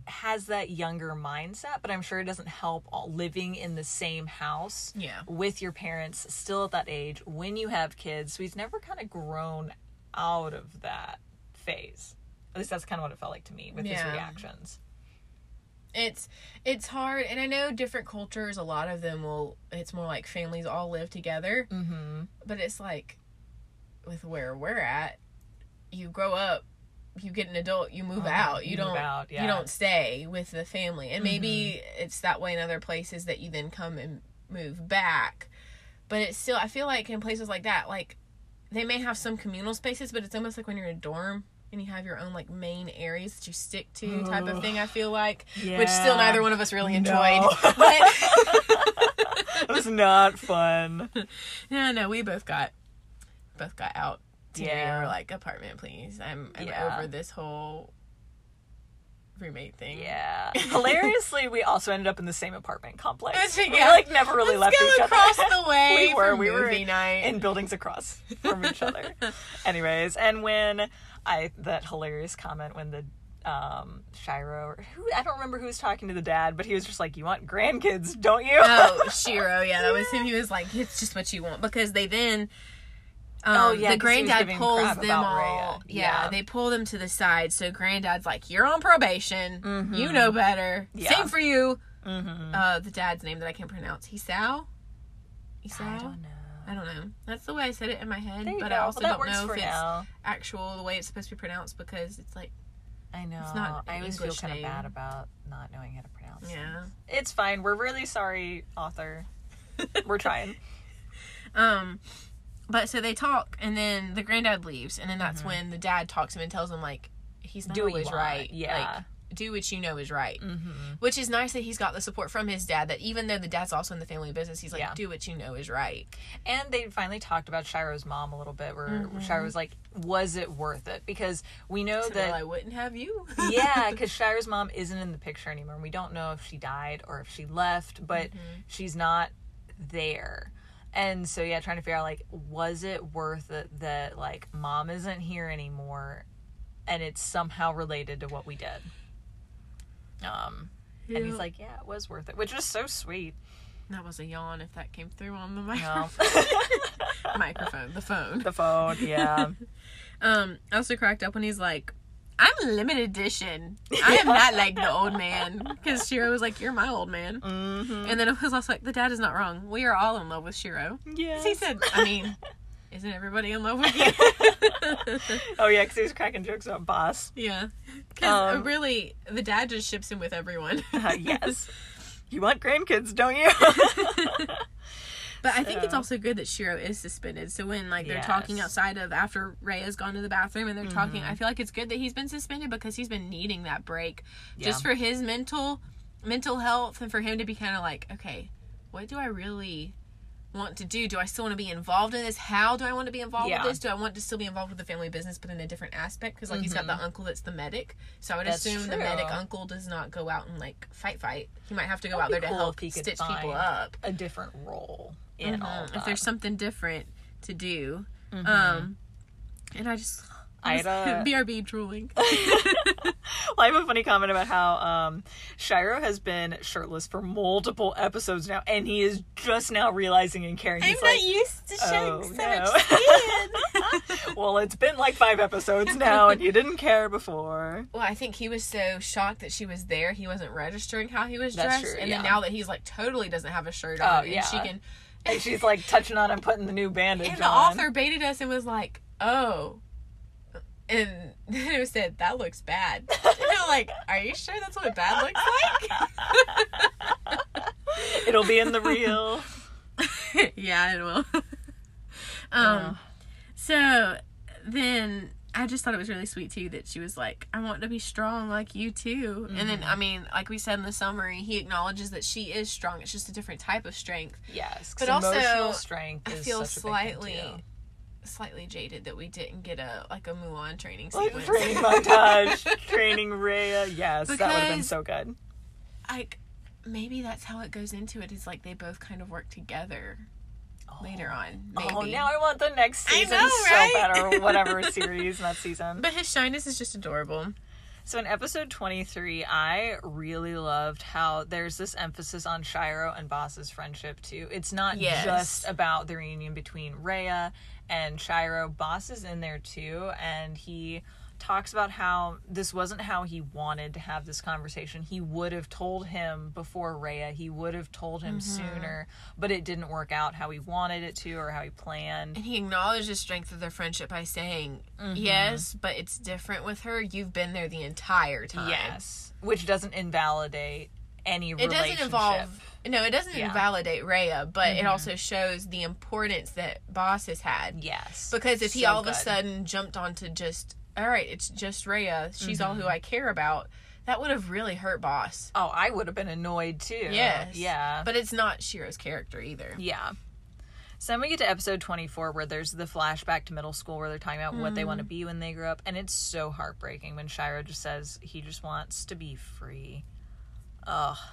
has that younger mindset, but I'm sure it doesn't help all living in the same house Yeah. with your parents still at that age when you have kids. So he's never kind of grown out of that phase. At least that's kind of what it felt like to me with his reactions. It's it's hard, and I know different cultures. A lot of them will. It's more like families all live together, Mm-hmm. but it's like with where we're at. You grow up, you get an adult, you move Oh, out. You, you don't. move out, You don't stay with the family, and maybe it's that way in other places that you then come and move back. But it's still. I feel like in places like that, like they may have some communal spaces, but it's almost like when you're in a dorm and you have your own like main areas that you stick to type of thing. I feel like, Yeah. which still neither one of us really enjoyed. No. (laughs) But it was not fun. (laughs) yeah, no, we both got both got out. Yeah. and like apartment, please. I'm I'm Yeah. over this whole roommate thing. Yeah. (laughs) Hilariously, we also ended up in the same apartment complex. Let's We like never really Let's left each other. across the way. we were. We were movie night. in buildings across from each other. Anyways, and when I that hilarious comment when the um Shiro or who I don't remember who was talking to the dad, but he was just like, "You want grandkids, don't you?" oh, (laughs) Shiro, yeah, that was him. He was like, "It's just what you want," because they then. Um, Oh, yeah, the granddad pulls them all. Yeah, Yeah. they pull them to the side. So granddad's like, "You're on probation. You know better. Mm-hmm. Yeah. Same for you." Mm-hmm. Uh, the dad's name that I can't pronounce. Hisao. I don't know. I don't know. That's the way I said it in my head, but go. I also Well, don't know for if it's now. actual the way it's supposed to be pronounced because it's like, I know. It's not I always English feel kind of bad about not knowing how to pronounce. yeah. It's fine. We're really sorry, author. (laughs) We're trying. Um, but so they talk, and then the granddad leaves, and then that's Mm-hmm. when the dad talks to him and tells him like, he's not Do always right. Yeah. Like, do what you know is right. Mm-hmm. Which is nice that he's got the support from his dad. That even though the dad's also in the family business, he's like, Yeah. do what you know is right. And they finally talked about Shiro's mom a little bit, where Mm-hmm. Shiro was like, "Was it worth it?" Because we know So, that well, I wouldn't have you. (laughs) yeah, because Shiro's mom isn't in the picture anymore. We don't know if she died or if she left, but Mm-hmm. she's not there. And so yeah, trying to figure out like, was it worth it that like mom isn't here anymore, and it's somehow related to what we did. Um, and he's like, yeah, it was worth it, which is so sweet. that was a yawn if that came through on the No. microphone. (laughs) microphone, the phone. the phone, yeah. (laughs) Um, I also cracked up when he's like, I'm limited edition. I am not like the old man. Because Shiro was like, You're my old man. mm-hmm. And then it was also like, The dad is not wrong. We are all in love with Shiro. Yeah. He said, I mean, (laughs) isn't everybody in love with you? (laughs) Oh yeah, because he was cracking jokes about boss. yeah. Because Um, really, the dad just ships him with everyone. (laughs) Uh, yes. You want grandkids, don't you? (laughs) But I think it's also good that Shiro is suspended. So when like they're talking outside of after Rhea's gone to the bathroom and they're talking, Mm-hmm. I feel like it's good that he's been suspended because he's been needing that break Yeah. just for his mental mental health and for him to be kind of like, okay, what do I really want to do? Do I still want to be involved in this? How do I want to be involved Yeah. with this? Do I want to still be involved with the family business but in a different aspect? Because like he's got the uncle that's the medic, so I would Mm-hmm. That's assume the medic uncle does not go out and like fight fight. He might have to go That'd out there be to help he could stitch people up a different role in all Mhm, of if there's something different to do. Mm-hmm. Um, and I just I had (laughs) a- BRB drooling. (laughs) (laughs) Well, I have a funny comment about how um, Shiro has been shirtless for multiple episodes now, and he is just now realizing and caring. He's like, used to "Oh no!" (laughs) well, it's been like five episodes now, and you didn't care before. well, I think he was so shocked that she was there, he wasn't registering how he was That's dressed. true, and yeah. then now that he's like totally doesn't have a shirt Oh, on, yeah. and she can. And she's like touching on and putting the new bandage on. And the on. author baited us and was like, "Oh." And (laughs) then it said, that looks bad. And I'm like, are you sure that's what bad looks like? (laughs) It'll be in the reel. (laughs) yeah, it will. um, so then I just thought it was really sweet too that she was like, "I want to be strong like you too." And then I mean, like we said in the summary, he acknowledges that she is strong. It's just a different type of strength. Yes, But also, emotional strength I feel such a big thing, slightly. Slightly jaded that we didn't get a like a Mulan training sequence. Like training montage, (laughs) training Rhea. Yes, that would have been so good. like maybe that's how it goes into it. Is like they both kind of work together later oh. on. Oh, maybe. Oh, now I want the next season know, so right? bad, or whatever (laughs) series that season. But his shyness is just adorable. So in episode 23, I really loved how there's this emphasis on Shiro and Boss's friendship too. It's not Yes. just about the reunion between Rhea and Shiro. Boss is in there too, and he talks about how this wasn't how he wanted to have this conversation. He would have told him before Rhea, he would have told him mm-hmm. sooner, but it didn't work out how he wanted it to or how he planned. And he acknowledged the strength of their friendship by saying, mm-hmm. Yes, but it's different with her. You've been there the entire time. Yes. Which doesn't invalidate any It relationship. doesn't involve no, it doesn't Yeah. invalidate Rhea, but it mm-hmm. also shows the importance that Boss has had. Yes. Because if he So all of a sudden jumped onto just all right, it's just Rhea, she's all Mm-hmm. who I care about, that would have really hurt Boss. Oh, I would have been annoyed too. Yes. Yeah. But it's not Shiro's character either. Yeah. So then we get to episode 24 where there's the flashback to middle school where they're talking about what they want to be when they grow up. And it's so heartbreaking when Shiro just says he just wants to be free. Ugh. (laughs)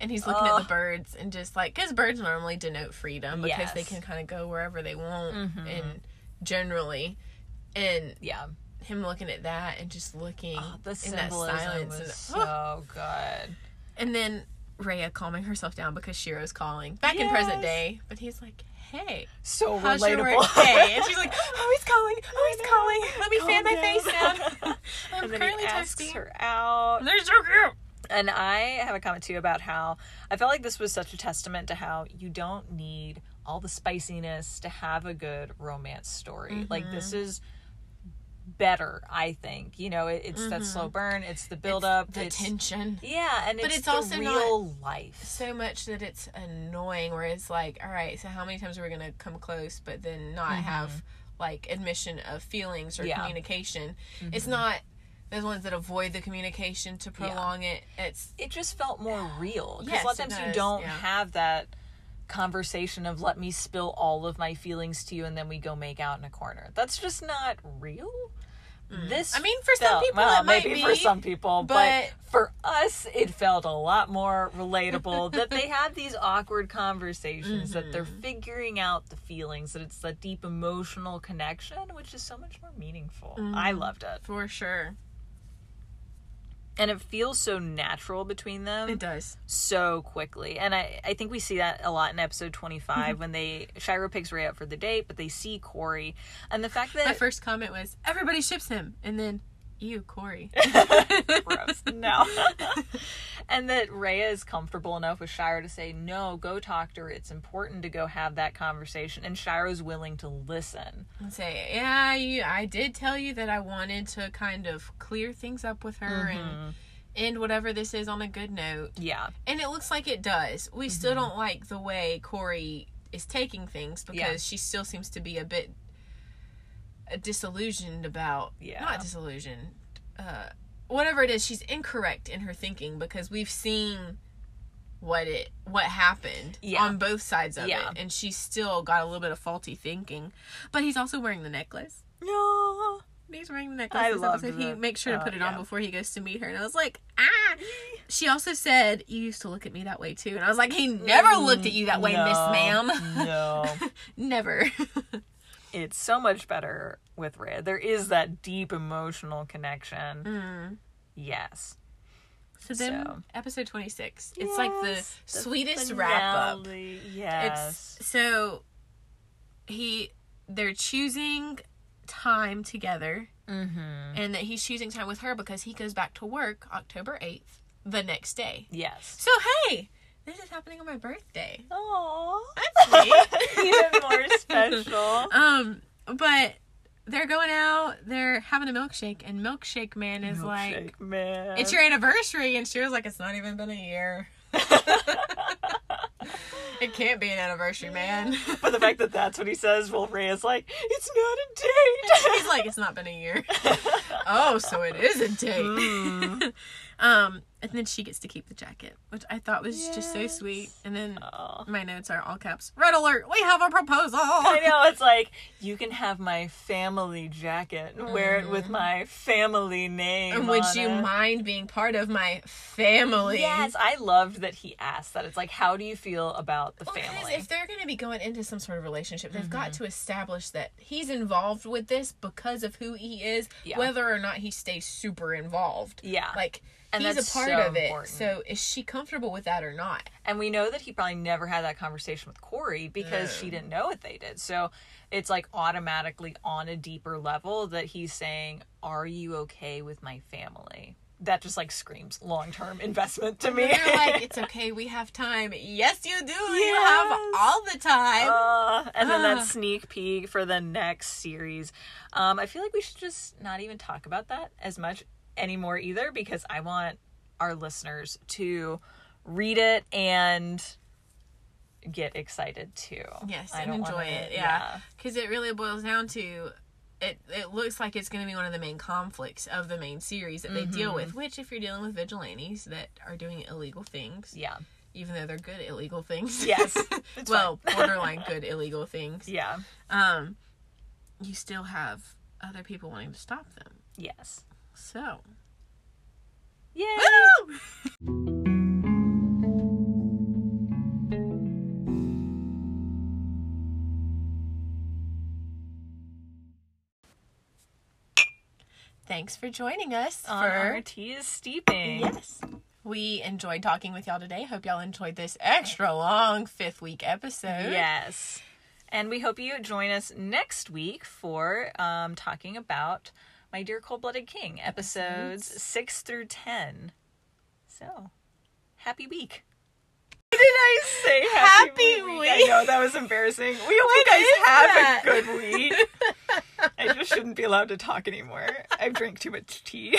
And he's looking at the birds and just like, because birds normally denote freedom because they can kind of go wherever they want Mhm. and generally. And Yeah. him looking at that and just looking Oh, the in that silence. was and, (laughs) so good. and then Rhea calming herself down because Shiro's calling. Back in present day. But he's like, hey, So how's relatable. day? And she's like, (laughs) oh, he's calling. Oh, he's calling. Let me fan my face down. down. (laughs) I'm and then currently he asks toasting. her out. They're so cute. And I have a comment too about how I felt like this was such a testament to how you don't need all the spiciness to have a good romance story. Like this Mm-hmm. is better, I think. You know, it, it's that slow burn, it's the build up, Mm-hmm. The it's tension. yeah, and But it's, it's also real life. So much that it's annoying where it's like, all right, so how many times are we going to come close but then not have like admission of feelings or Mm-hmm. Yeah. Mm-hmm. communication? It's not those ones that avoid the communication to prolong it. It's It just felt more (sighs) real because Yes, a lot of times you don't yeah. have that conversation of let me spill all of my feelings to you and then we go make out in a corner. That's just not real. This Mm. I mean, for some people well, it might maybe be, for some people, but, but- for us it felt a lot more relatable (laughs) that they have these awkward conversations that they're Mm-hmm. figuring out the feelings that it's that deep emotional connection which is so much more meaningful. I Mm-hmm. loved it. for sure. And it feels so natural between them It does. so quickly. And I, I think we see that a lot in episode 25 mm-hmm. when they Shiro picks Rhea up for the date, but they see Corey. And the fact that My first comment was, everybody ships him. And then, you, Corey. (laughs) gross. (laughs) No. (laughs) and that Rhea is comfortable enough with Shiro to say, No, go talk to her. It's important to go have that conversation. And Shiro's willing to listen. and say, yeah, you, I did tell you that I wanted to kind of clear things up with her and end whatever this is on a good note. Yeah. And it looks like it does. We still don't like the way Corey is taking things because Yeah. she still seems to be a bit uh, disillusioned about. Yeah. Not disillusioned. Uh, whatever it is, she's incorrect in her thinking because we've seen what it what happened Yeah. on both sides of Yeah. it, and she's still got a little bit of faulty thinking. But he's also wearing the necklace. No. He's wearing the necklace. I loved episode. He makes sure to Uh, put it on yeah. before he goes to meet her, and I was like, ah. (laughs) She also said, "You used to look at me that way too," and I was like, "He never looked at you that way, Miss Ma'am. No. (laughs) never." (laughs) it's so much better with Rhea. There is that deep emotional connection. Mm. Yes. So then, So. episode twenty six. Yes, It's like the the sweetest wrap up. finale, Yes. It's so he they're choosing time together, mm-hmm. and that he's choosing time with her because he goes back to work October eighth, the next day. Yes. So hey, this is happening on my birthday. Aww. That's sweet. (laughs) Even more special. (laughs) Um, but they're going out, they're having a milkshake, and Milkshake Man is like, man. "It's your anniversary," and she was like, "It's not even been a year. (laughs) it can't be an anniversary, man." but the fact that that's what he says, while Rhea's like, it's not a date. He's like, "It's not been a year." Oh, so it is a date. Mm. (laughs) um, and then she gets to keep the jacket, which I thought was just so sweet. And then Aw. my notes are all caps. Red alert! We have a proposal. (laughs) I know it's like you can have my family jacket and wear it with my family name. And would you it. mind being part of my family? Yes, I loved that he asked that. It's like, how do you feel about the Well, family? if they're going to be going into some sort of relationship, they've got Mm-hmm. to establish that he's involved with this because of who he is, Yeah. whether or not he stays super involved. yeah, Like and he's a part so of it. important. So is she comfortable with that or not? And we know that he probably never had that conversation with Corey because she didn't know what they did. So it's like automatically on a deeper level that he's saying, Are you okay with my family? That just like screams long term (laughs) investment to me. They're like, it's (laughs) okay, we have time. Yes, you do. You have all the time. Uh, and then Ah. that sneak peek for the next series. Um, I feel like we should just not even talk about that as much anymore either because I want our listeners to read it and get excited too. yes, I and enjoy wanna- it. Yeah, because it really boils down to. It, it looks like it's going to be one of the main conflicts of the main series that they deal Mm-hmm. with. Which, if you're dealing with vigilantes that are doing illegal things, Yeah. even though they're good illegal things, Yes. (laughs) Well, (laughs) borderline good illegal things, Yeah. um, you still have other people wanting to stop them. Yes. So, Yay! (laughs) thanks for joining us On for our tea is steeping. Yes. We enjoyed talking with y'all today. Hope y'all enjoyed this extra long fifth week episode. Yes. And we hope you join us next week for um, talking about My Dear Cold Blooded King, episodes 6 through 10. So, happy week. What did I say? Happy, Happy week. week. I know, that was embarrassing. We hope you guys have that? a good week. (laughs) I just shouldn't be allowed to talk anymore. I've drank too much tea.